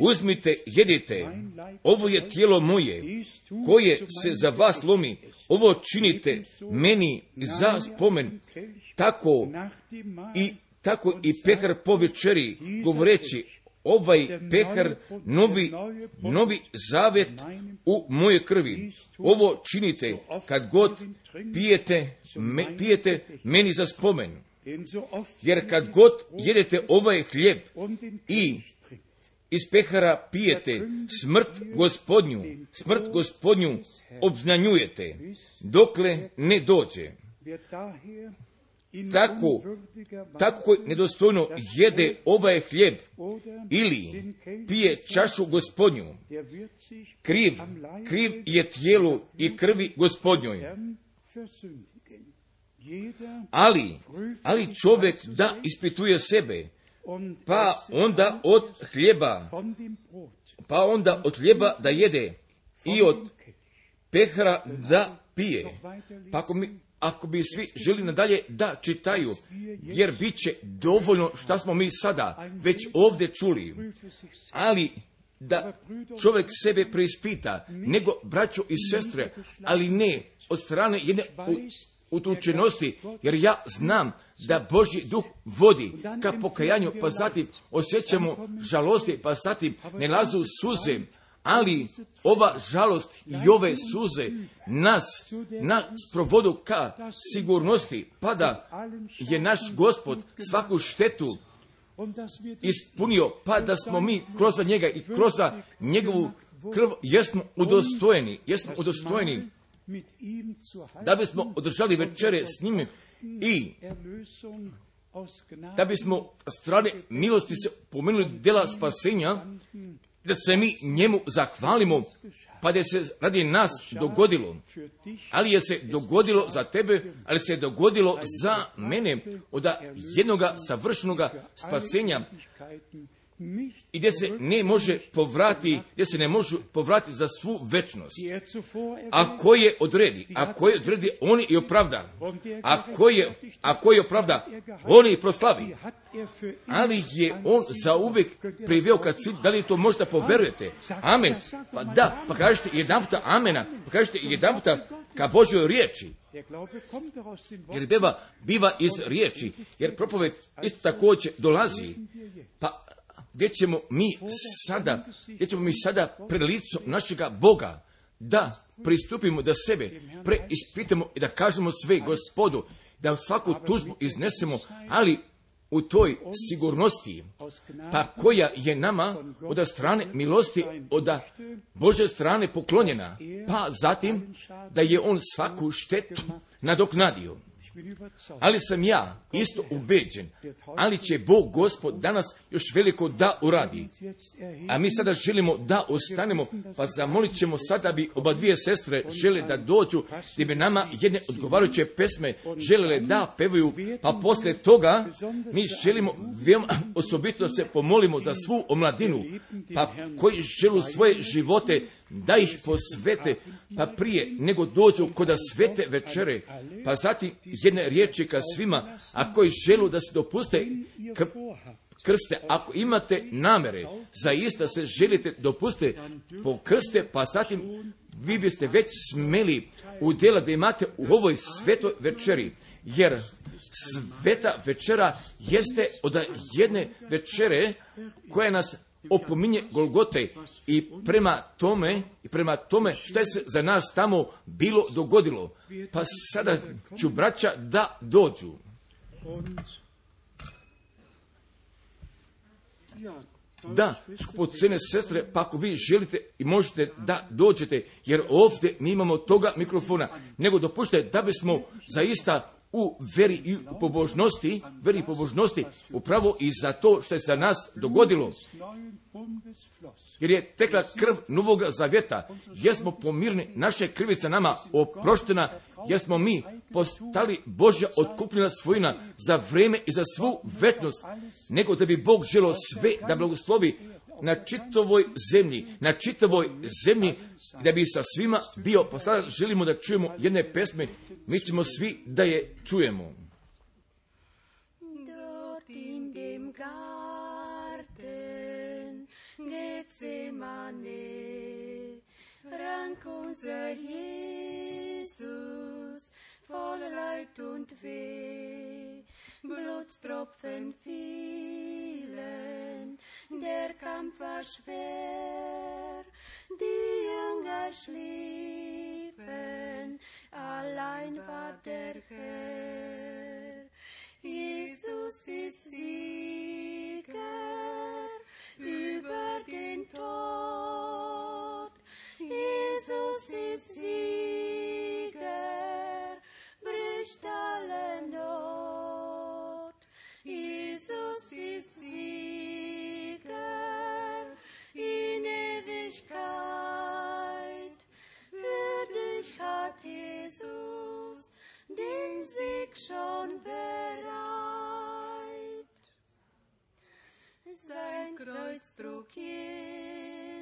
[SPEAKER 1] uzmite, jedite, ovo je tijelo moje, koje se za vas lomi, ovo činite meni za spomen, tako i tako i pehar po večeri, govoreći, ovaj pehar, novi, novi zavet u moje krvi. Ovo činite kad god pijete, me, pijete meni za spomen. Jer kad god jedete ovaj hljeb i iz pehara pijete smrt gospodnju, smrt gospodnju obznanjujete, dokle ne dođe. Tako, tako nedostojno jede ovaj hljeb ili pije čašu gospodnju, kriv, kriv je tijelu i krvi gospodnjoj. Ali, ali čovjek da ispituje sebe, pa onda od hljeba, pa onda od hljeba da jede i od pehara da pije. Pa ako, mi, ako bi svi želi nadalje da čitaju, jer bit će dovoljno šta smo mi sada već ovdje čuli. Ali da čovjek sebe preispita, nego braćo i sestre, ali ne od strane jedne utučenosti, jer ja znam da Božji duh vodi ka pokajanju, pa zatim osjećamo žalosti, pa zatim ne lazu suze, ali ova žalost i ove suze nas, nas. provodu ka sigurnosti, pa da je naš gospod svaku štetu ispunio, pa da smo mi kroz njega i kroz njegovu krv. jesmo udostojeni, jesmo udostojeni da bismo održali večere s njim i da bismo strane milosti se pomenuli dela spasenja, da se mi njemu zahvalimo, pa da se radi nas dogodilo. Ali je se dogodilo za tebe, ali se dogodilo za mene od jednoga savršenog spasenja, i gdje se ne može povrati, gdje se ne može povrati za svu večnost. A ko je odredi, a ko je odredi, on i opravda. A ko je, a ko je opravda, on i proslavi. Ali je on za uvijek priveo kad cilj, da li to možda poverujete? Amen. Pa da, pa kažete jedan puta amena, pa kažete jedan puta ka Božoj riječi. Jer beba biva iz riječi, jer propoved isto također dolazi. Pa gdje ćemo mi sada, gdje ćemo mi sada pred licom našega Boga da pristupimo da sebe preispitamo i da kažemo sve gospodu, da svaku tužbu iznesemo, ali u toj sigurnosti, pa koja je nama od strane milosti, od Bože strane poklonjena, pa zatim da je on svaku štetu nadoknadio. Ali sam ja isto ubeđen, ali će Bog gospod danas još veliko da uradi. A mi sada želimo da ostanemo, pa zamolit ćemo sada bi oba dvije sestre žele da dođu, gdje bi nama jedne odgovarajuće pesme želele da pevaju, pa poslije toga mi želimo veoma osobito se pomolimo za svu omladinu, pa koji želu svoje živote da ih posvete, pa prije nego dođu kod svete večere, pa zatim jedne riječi ka svima, a koji želu da se dopuste k krste, ako imate namere, zaista se želite dopuste po krste, pa zatim vi biste već smeli udjela da imate u ovoj svetoj večeri, jer sveta večera jeste od jedne večere koja nas opominje Golgote i prema tome i prema tome što se za nas tamo bilo dogodilo. Pa sada ću braća da dođu. Da, skupocene sestre, pa ako vi želite i možete da dođete, jer ovdje mi imamo toga mikrofona, nego dopuštajte da bismo zaista u veri i pobožnosti, veri i pobožnosti, upravo i za to što je za nas dogodilo, jer je tekla krv novog zavjeta, jer smo pomirni, naše krivica nama oproštena, jer smo mi postali Božja otkupljena svojina za vrijeme i za svu vetnost, nego da bi Bog želo sve da blagoslovi na čitavoj zemlji, na čitavoj zemlji, da bi sa svima bio, pa sada želimo da čujemo jedne pesme, mi ćemo svi da je čujemo.
[SPEAKER 4] Gethsemane rank unser Jesus voll Leid und Weh. Blutstropfen fielen, der Kampf war schwer, die Jünger schliefen, allein war der Herr. Jesus ist Sieger über den Tod. Jesus ist Sieger, bricht alle Not. Jesus ist Sieger in Ewigkeit. Für dich hat Jesus den Sieg schon bereit. Sein Kreuz trug Jesus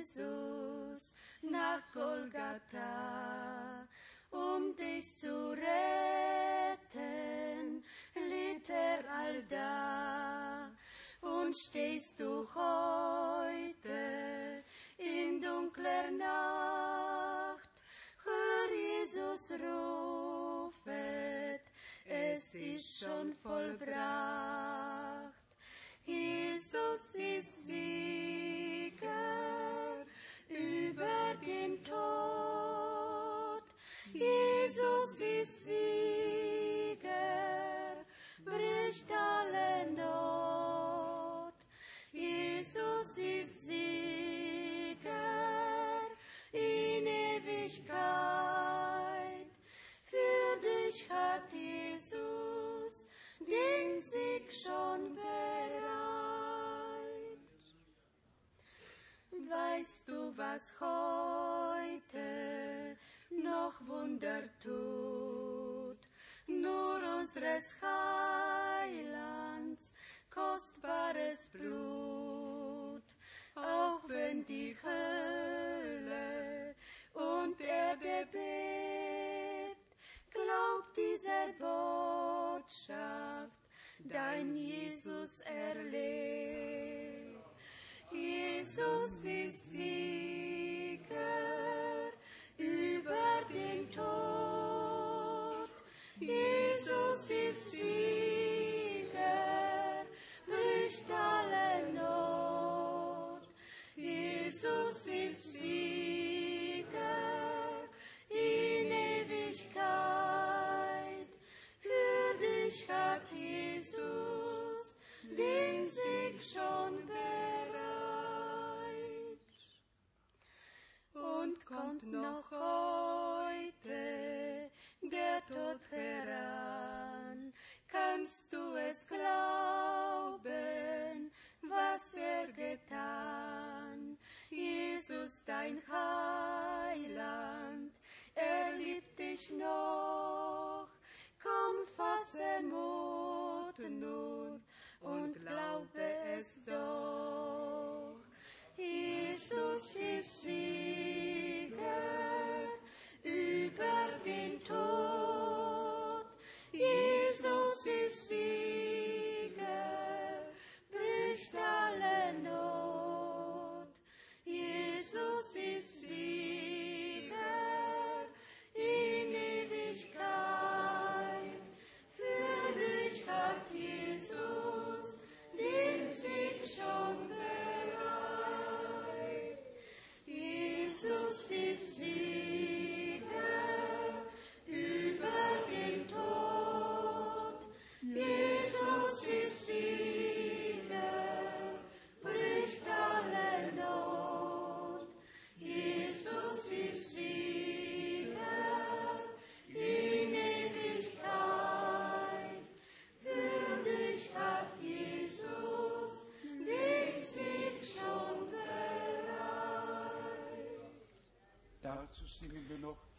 [SPEAKER 4] nach Golgatha, um dich zu retten, litt er allda. Und stehst du heute in dunkler Nacht, hör Jesus rufet, es ist schon vollbracht. Jesus ist Sieger über den Tod. Jesus ist Sieger, bricht alle dich hat Jesus den Sieg schon bereit. Weißt du, was heute noch Wunder tut? Nur unseres Heilands kostbares Blut, auch wenn die Hölle der Botschaft dein Jesus erlebt. Jesus ist Sieger über den Tod. Jesus ist Sieger, bricht alle Not. Jesus ist Sieger. Den Sieg schon bereit. Und kommt noch heute der Tod heran, kannst du es glauben, was er getan. Jesus, dein Heiland, er liebt dich noch. Komm, fasse Mut nun und glaube es doch. Jesus ist Sieger über den Tod. Jesus ist Sieger, bricht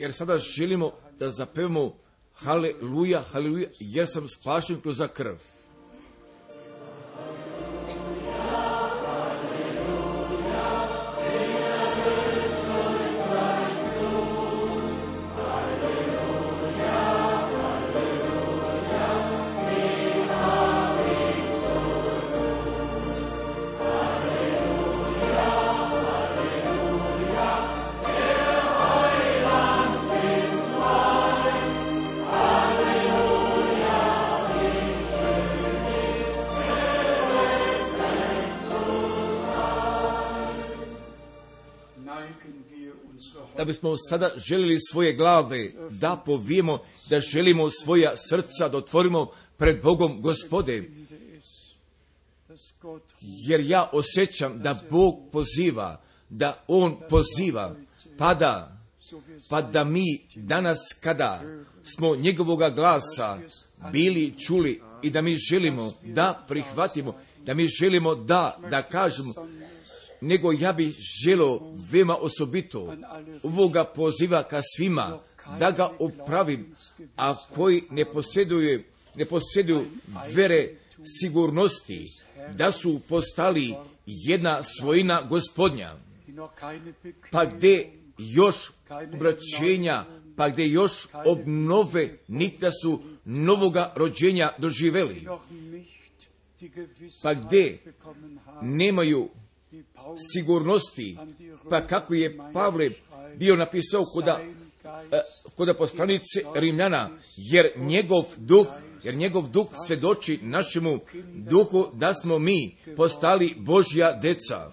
[SPEAKER 1] Jer sada želimo da zapevamo Haleluja, haleluja, jer sam spašen kroz krv. Bismo sada želili svoje glave da povijemo, da želimo svoja srca da otvorimo pred Bogom gospode. Jer ja osjećam da Bog poziva, da On poziva, pa da, pa da mi danas kada smo njegovoga glasa bili čuli i da mi želimo da prihvatimo, da mi želimo da, da kažemo, nego ja bih želio veoma osobito. Ovoga poziva ka svima, da ga opravim, a koji ne posjeduju, ne posjeduju vere sigurnosti, da su postali jedna svojina gospodnja, pa gde još obraćenja, pa gde još obnove, niti da su novoga rođenja doživeli, pa
[SPEAKER 3] haben,
[SPEAKER 1] nemaju sigurnosti, pa kako je Pavle bio napisao koda,
[SPEAKER 3] sein Geist
[SPEAKER 1] e, koda poslanice Rimljana, jer njegov duh, jer njegov duh svedoči našemu duhu da smo mi postali Božja deca.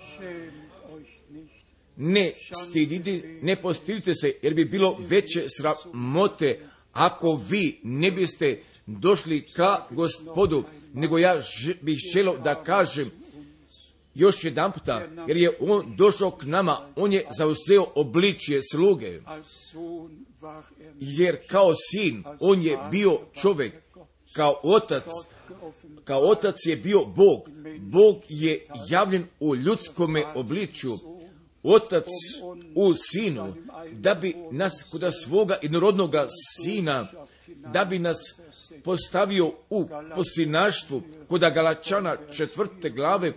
[SPEAKER 1] Ne stidite, ne postidite se, jer bi bilo veće sramote ako vi ne biste došli ka gospodu, nego ja bih želio da kažem još jedan puta, jer je on došao k nama, on je zauzeo obličje sluge,
[SPEAKER 3] er
[SPEAKER 1] jer kao sin, on je bio čovjek, kao otac, kao otac je bio Bog. Bog je javljen u ljudskome obličju. Otac u sinu, da bi nas kod svoga inorodnoga sina, da bi nas postavio u posinaštvu kod Galačana četvrte glave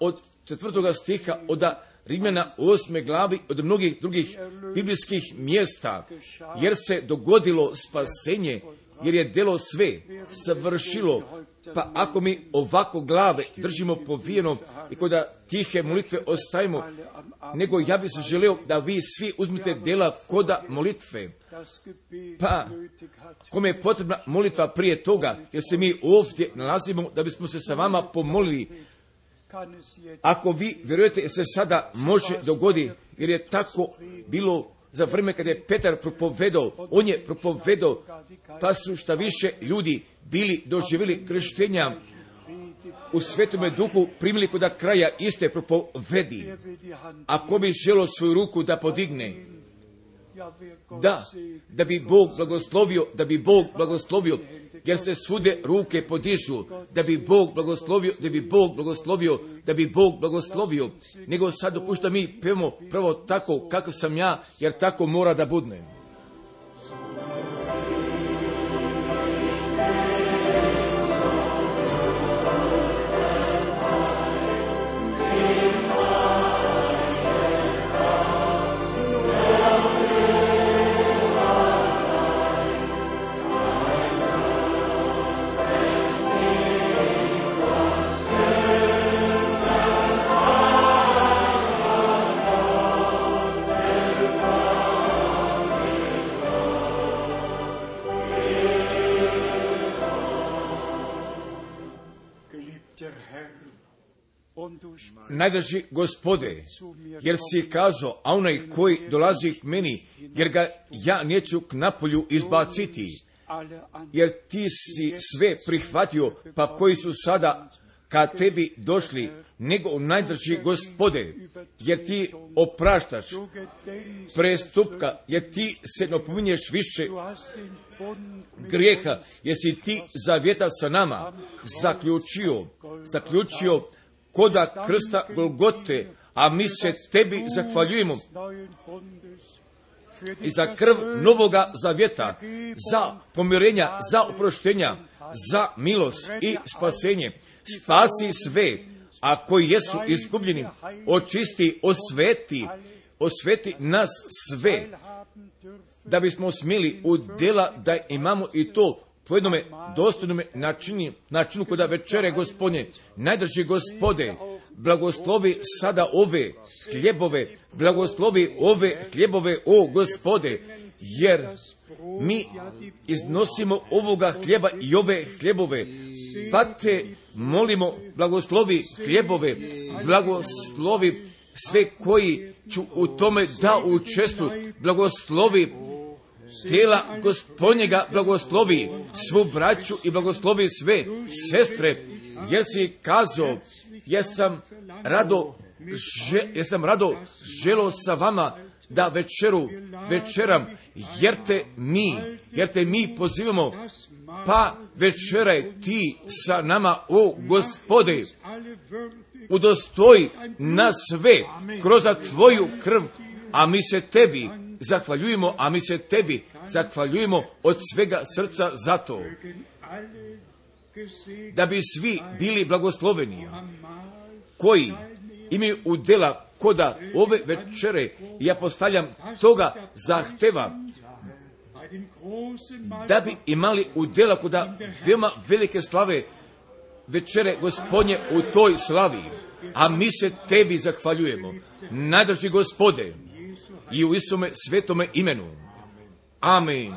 [SPEAKER 1] od četvrtoga stiha od Rimljana osme glavi od mnogih drugih biblijskih mjesta, jer se dogodilo spasenje, jer je delo sve savršilo Pa ako mi ovako glave držimo povijeno i kod tihe molitve ostajemo, nego ja bih se želio da vi svi uzmite dela koda molitve. Pa, kome je potrebna molitva prije toga, jer se mi ovdje nalazimo da bismo se sa vama pomolili. Ako vi vjerujete se sada može dogodi, jer je tako bilo za vrijeme kada je Petar propovedao, on je propovedao, pa su šta više ljudi bili doživjeli krštenja u svetome duhu primili kod kraja iste propovedi. Ako bi želo svoju ruku da podigne, da, da bi Bog blagoslovio, da bi Bog blagoslovio, jer se svude ruke podižu, da bi Bog blagoslovio, da bi Bog blagoslovio, da bi Bog blagoslovio, nego sad dopušta mi pevamo pravo tako kako sam ja, jer tako mora da budne. Najdrži gospode, jer si kazao, a onaj koji dolazi k meni, jer ga ja neću k napolju izbaciti, jer ti si sve prihvatio, pa koji su sada ka tebi došli, nego najdrži gospode, jer ti opraštaš prestupka, jer ti se napominješ više grijeha, jer si ti zavjeta sa nama. Zaključio, zaključio koda krsta Golgote, a mi se tebi zahvaljujemo i za krv novoga zavjeta, za pomirenja, za oproštenja, za milost i spasenje. Spasi sve, a koji jesu izgubljeni, očisti, osveti, osveti nas sve, da bismo smjeli u djela da imamo i to po jednome dostojnome načinu, načinu koda večere gospodnje, najdrži gospode, blagoslovi sada ove hljebove, blagoslovi ove hljebove, o gospode, jer mi iznosimo ovoga hljeba i ove hljebove, pa te molimo, blagoslovi hljebove, blagoslovi sve koji ću u tome da učestvu, blagoslovi tijela gospodnjega blagoslovi svu braću i blagoslovi sve sestre, jer si kazao, jesam rado, že, jesam rado želo sa vama da večeru, večeram, jer te mi, jer te mi pozivamo, pa večeraj ti sa nama, o gospode, udostoj na sve kroz tvoju krv, a mi se tebi zahvaljujemo, a mi se tebi zahvaljujemo od svega srca za to. Da bi svi bili blagosloveni, koji imaju udjela koda ove večere, ja postavljam toga zahteva, da bi imali udjela koda veoma velike slave večere gospodnje u toj slavi, a mi se tebi zahvaljujemo. Najdrži gospode, i u Isome svetome imenu. Amen.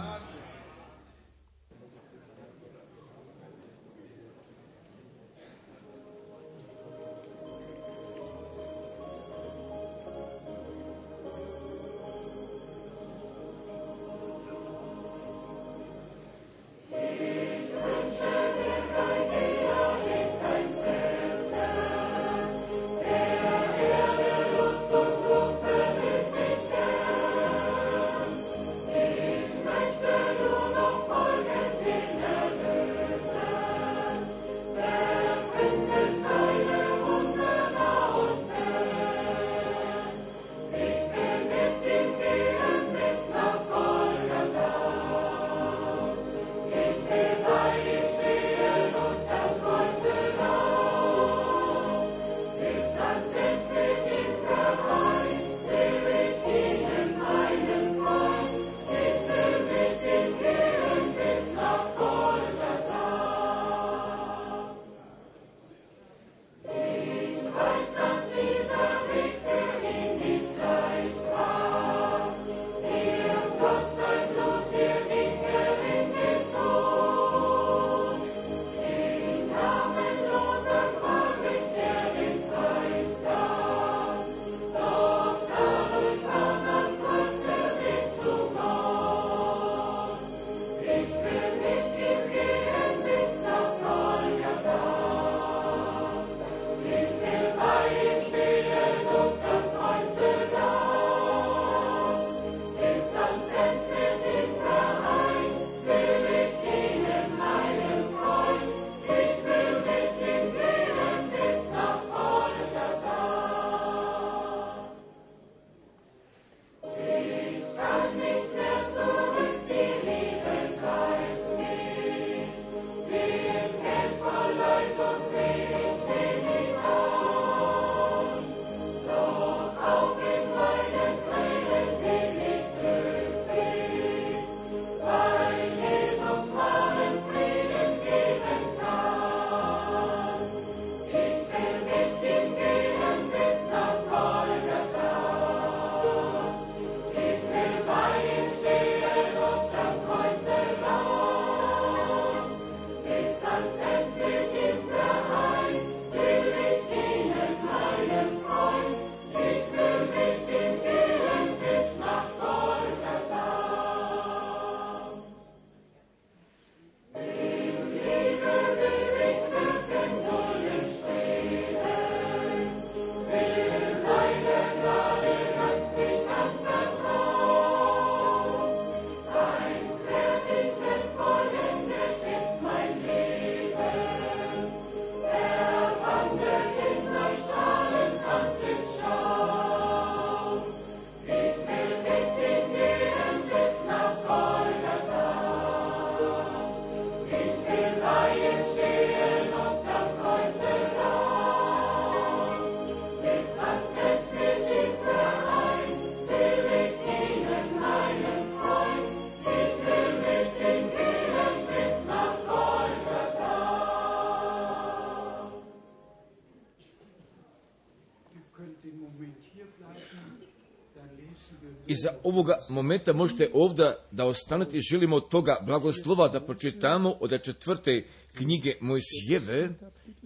[SPEAKER 1] Iza ovoga momenta možete ovdje da ostanete, želimo od toga blagoslova da pročitamo od četvrte knjige Mojsijeve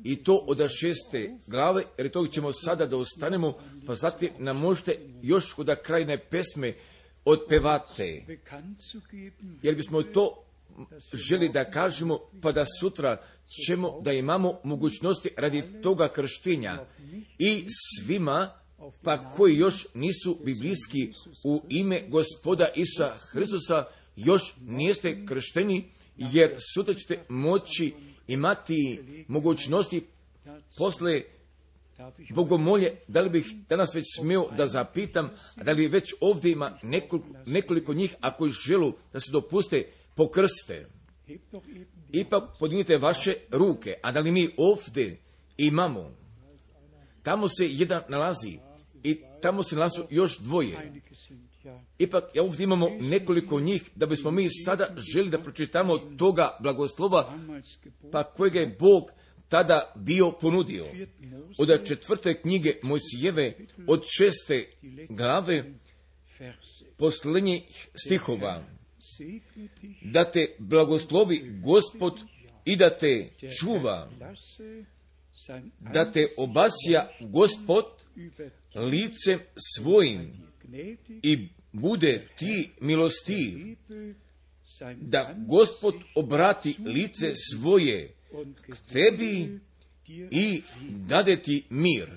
[SPEAKER 1] i to od šeste glave, jer to ćemo sada da ostanemo, pa zatim nam možete još kod krajne pesme odpevate, jer bismo to želi da kažemo, pa da sutra ćemo da imamo mogućnosti radi toga krštenja. I svima pa koji još nisu biblijski u ime gospoda Isa Hristusa još nijeste kršteni, jer sutra ćete moći imati mogućnosti posle bogomolje, da li bih danas već smio da zapitam, da li već ovdje ima nekoliko, njih, ako želu da se dopuste pokrste. Ipak podignite vaše ruke, a da li mi ovdje imamo, tamo se jedan nalazi, tamo se nalazu još dvoje. Ipak ovdje imamo nekoliko njih da bismo mi sada želi da pročitamo toga blagoslova pa kojega je Bog tada bio ponudio. Od četvrte knjige Mojsijeve, od šeste glave, posljednjih stihova, da te blagoslovi Gospod i da te čuva, da te obasja Gospod licem svojim i bude ti milosti da gospod obrati lice svoje k tebi i dade ti mir.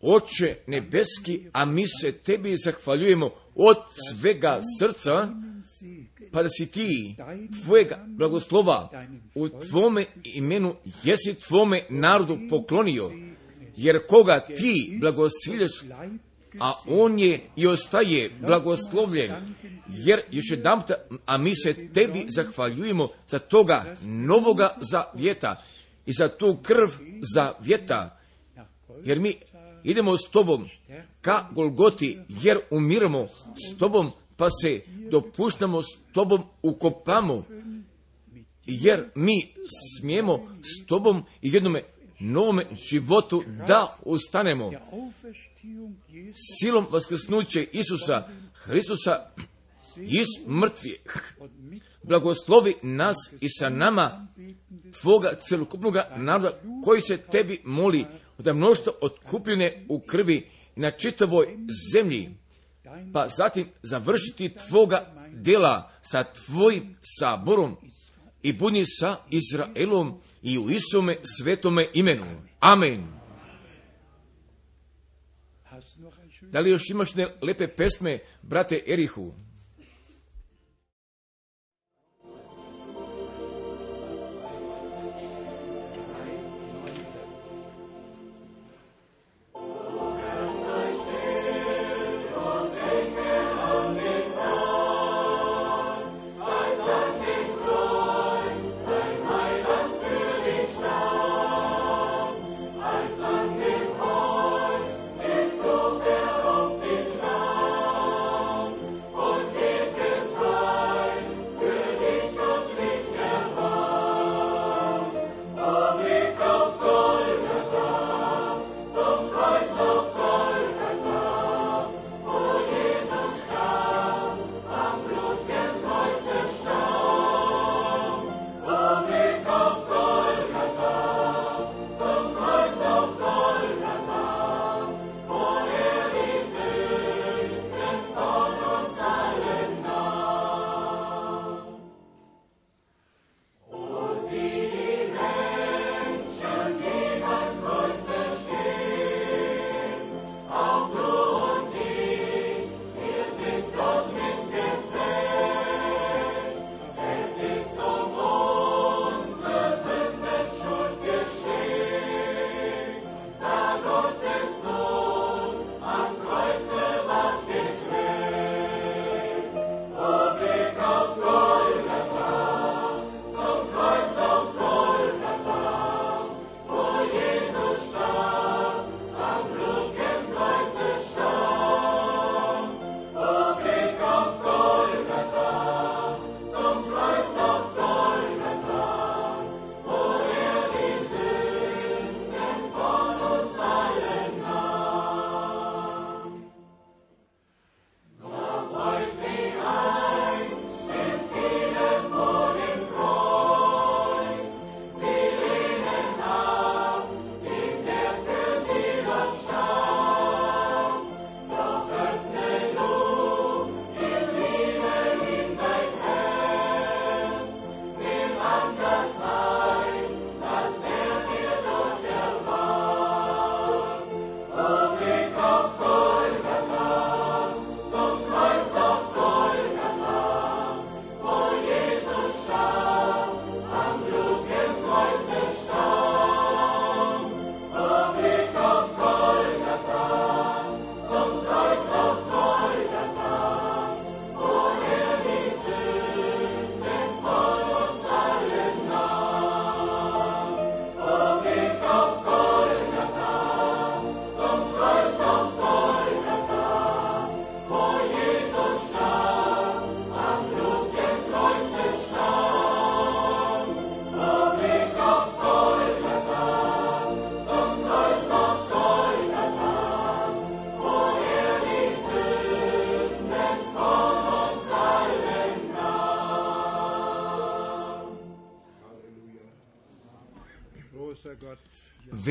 [SPEAKER 1] Oče nebeski, a mi se tebi zahvaljujemo od svega srca, pa da si ti tvojega blagoslova u tvome imenu, jesi tvome narodu poklonio, jer koga ti blagosiljaš, a on je i ostaje blagoslovljen, jer još jedan a mi se tebi zahvaljujemo za toga novoga zavjeta i za tu krv zavjeta, jer mi idemo s tobom ka Golgoti, jer umiramo s tobom, pa se dopuštamo s tobom ukopamo, jer mi smijemo s tobom i jednome novome životu da ustanemo. Silom vaskrsnuće Isusa Hristusa iz mrtvih blagoslovi nas i sa nama tvoga celokupnog naroda koji se tebi moli da mnoštvo otkupljene u krvi na čitavoj zemlji, pa zatim završiti tvoga dela sa tvojim saborom i budi sa Izraelom i u Isome svetome imenu. Amen. Da li još imaš ne lepe pesme, brate Erihu?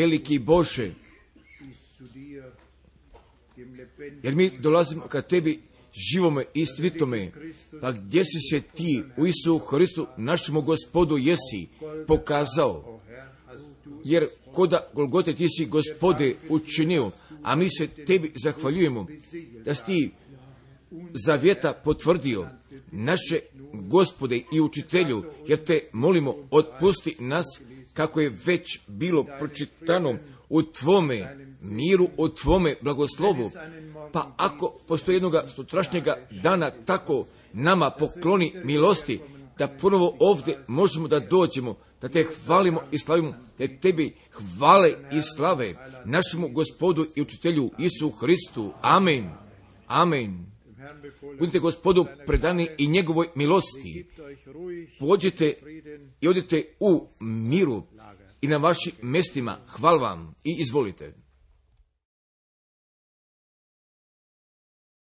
[SPEAKER 1] Veliki Bože, jer mi dolazimo ka tebi živome istinitome, pa gdje si se ti u Isu Hristu, našemu gospodu, jesi pokazao, jer koda Golgote ti si gospode učinio, a mi se tebi zahvaljujemo da si ti zavjeta potvrdio naše gospode i učitelju, jer te molimo otpusti nas kako je već bilo pročitano u tvome miru, u tvome blagoslovu. Pa ako postoji jednoga sutrašnjega dana tako nama pokloni milosti, da ponovo ovdje možemo da dođemo, da te hvalimo i slavimo, da tebi hvale i slave našemu gospodu i učitelju Isu Hristu. Amen. Amen. Budite gospodu predani i njegovoj milosti. Pođite i odite u miru i na vašim mestima. Hvala vam i izvolite.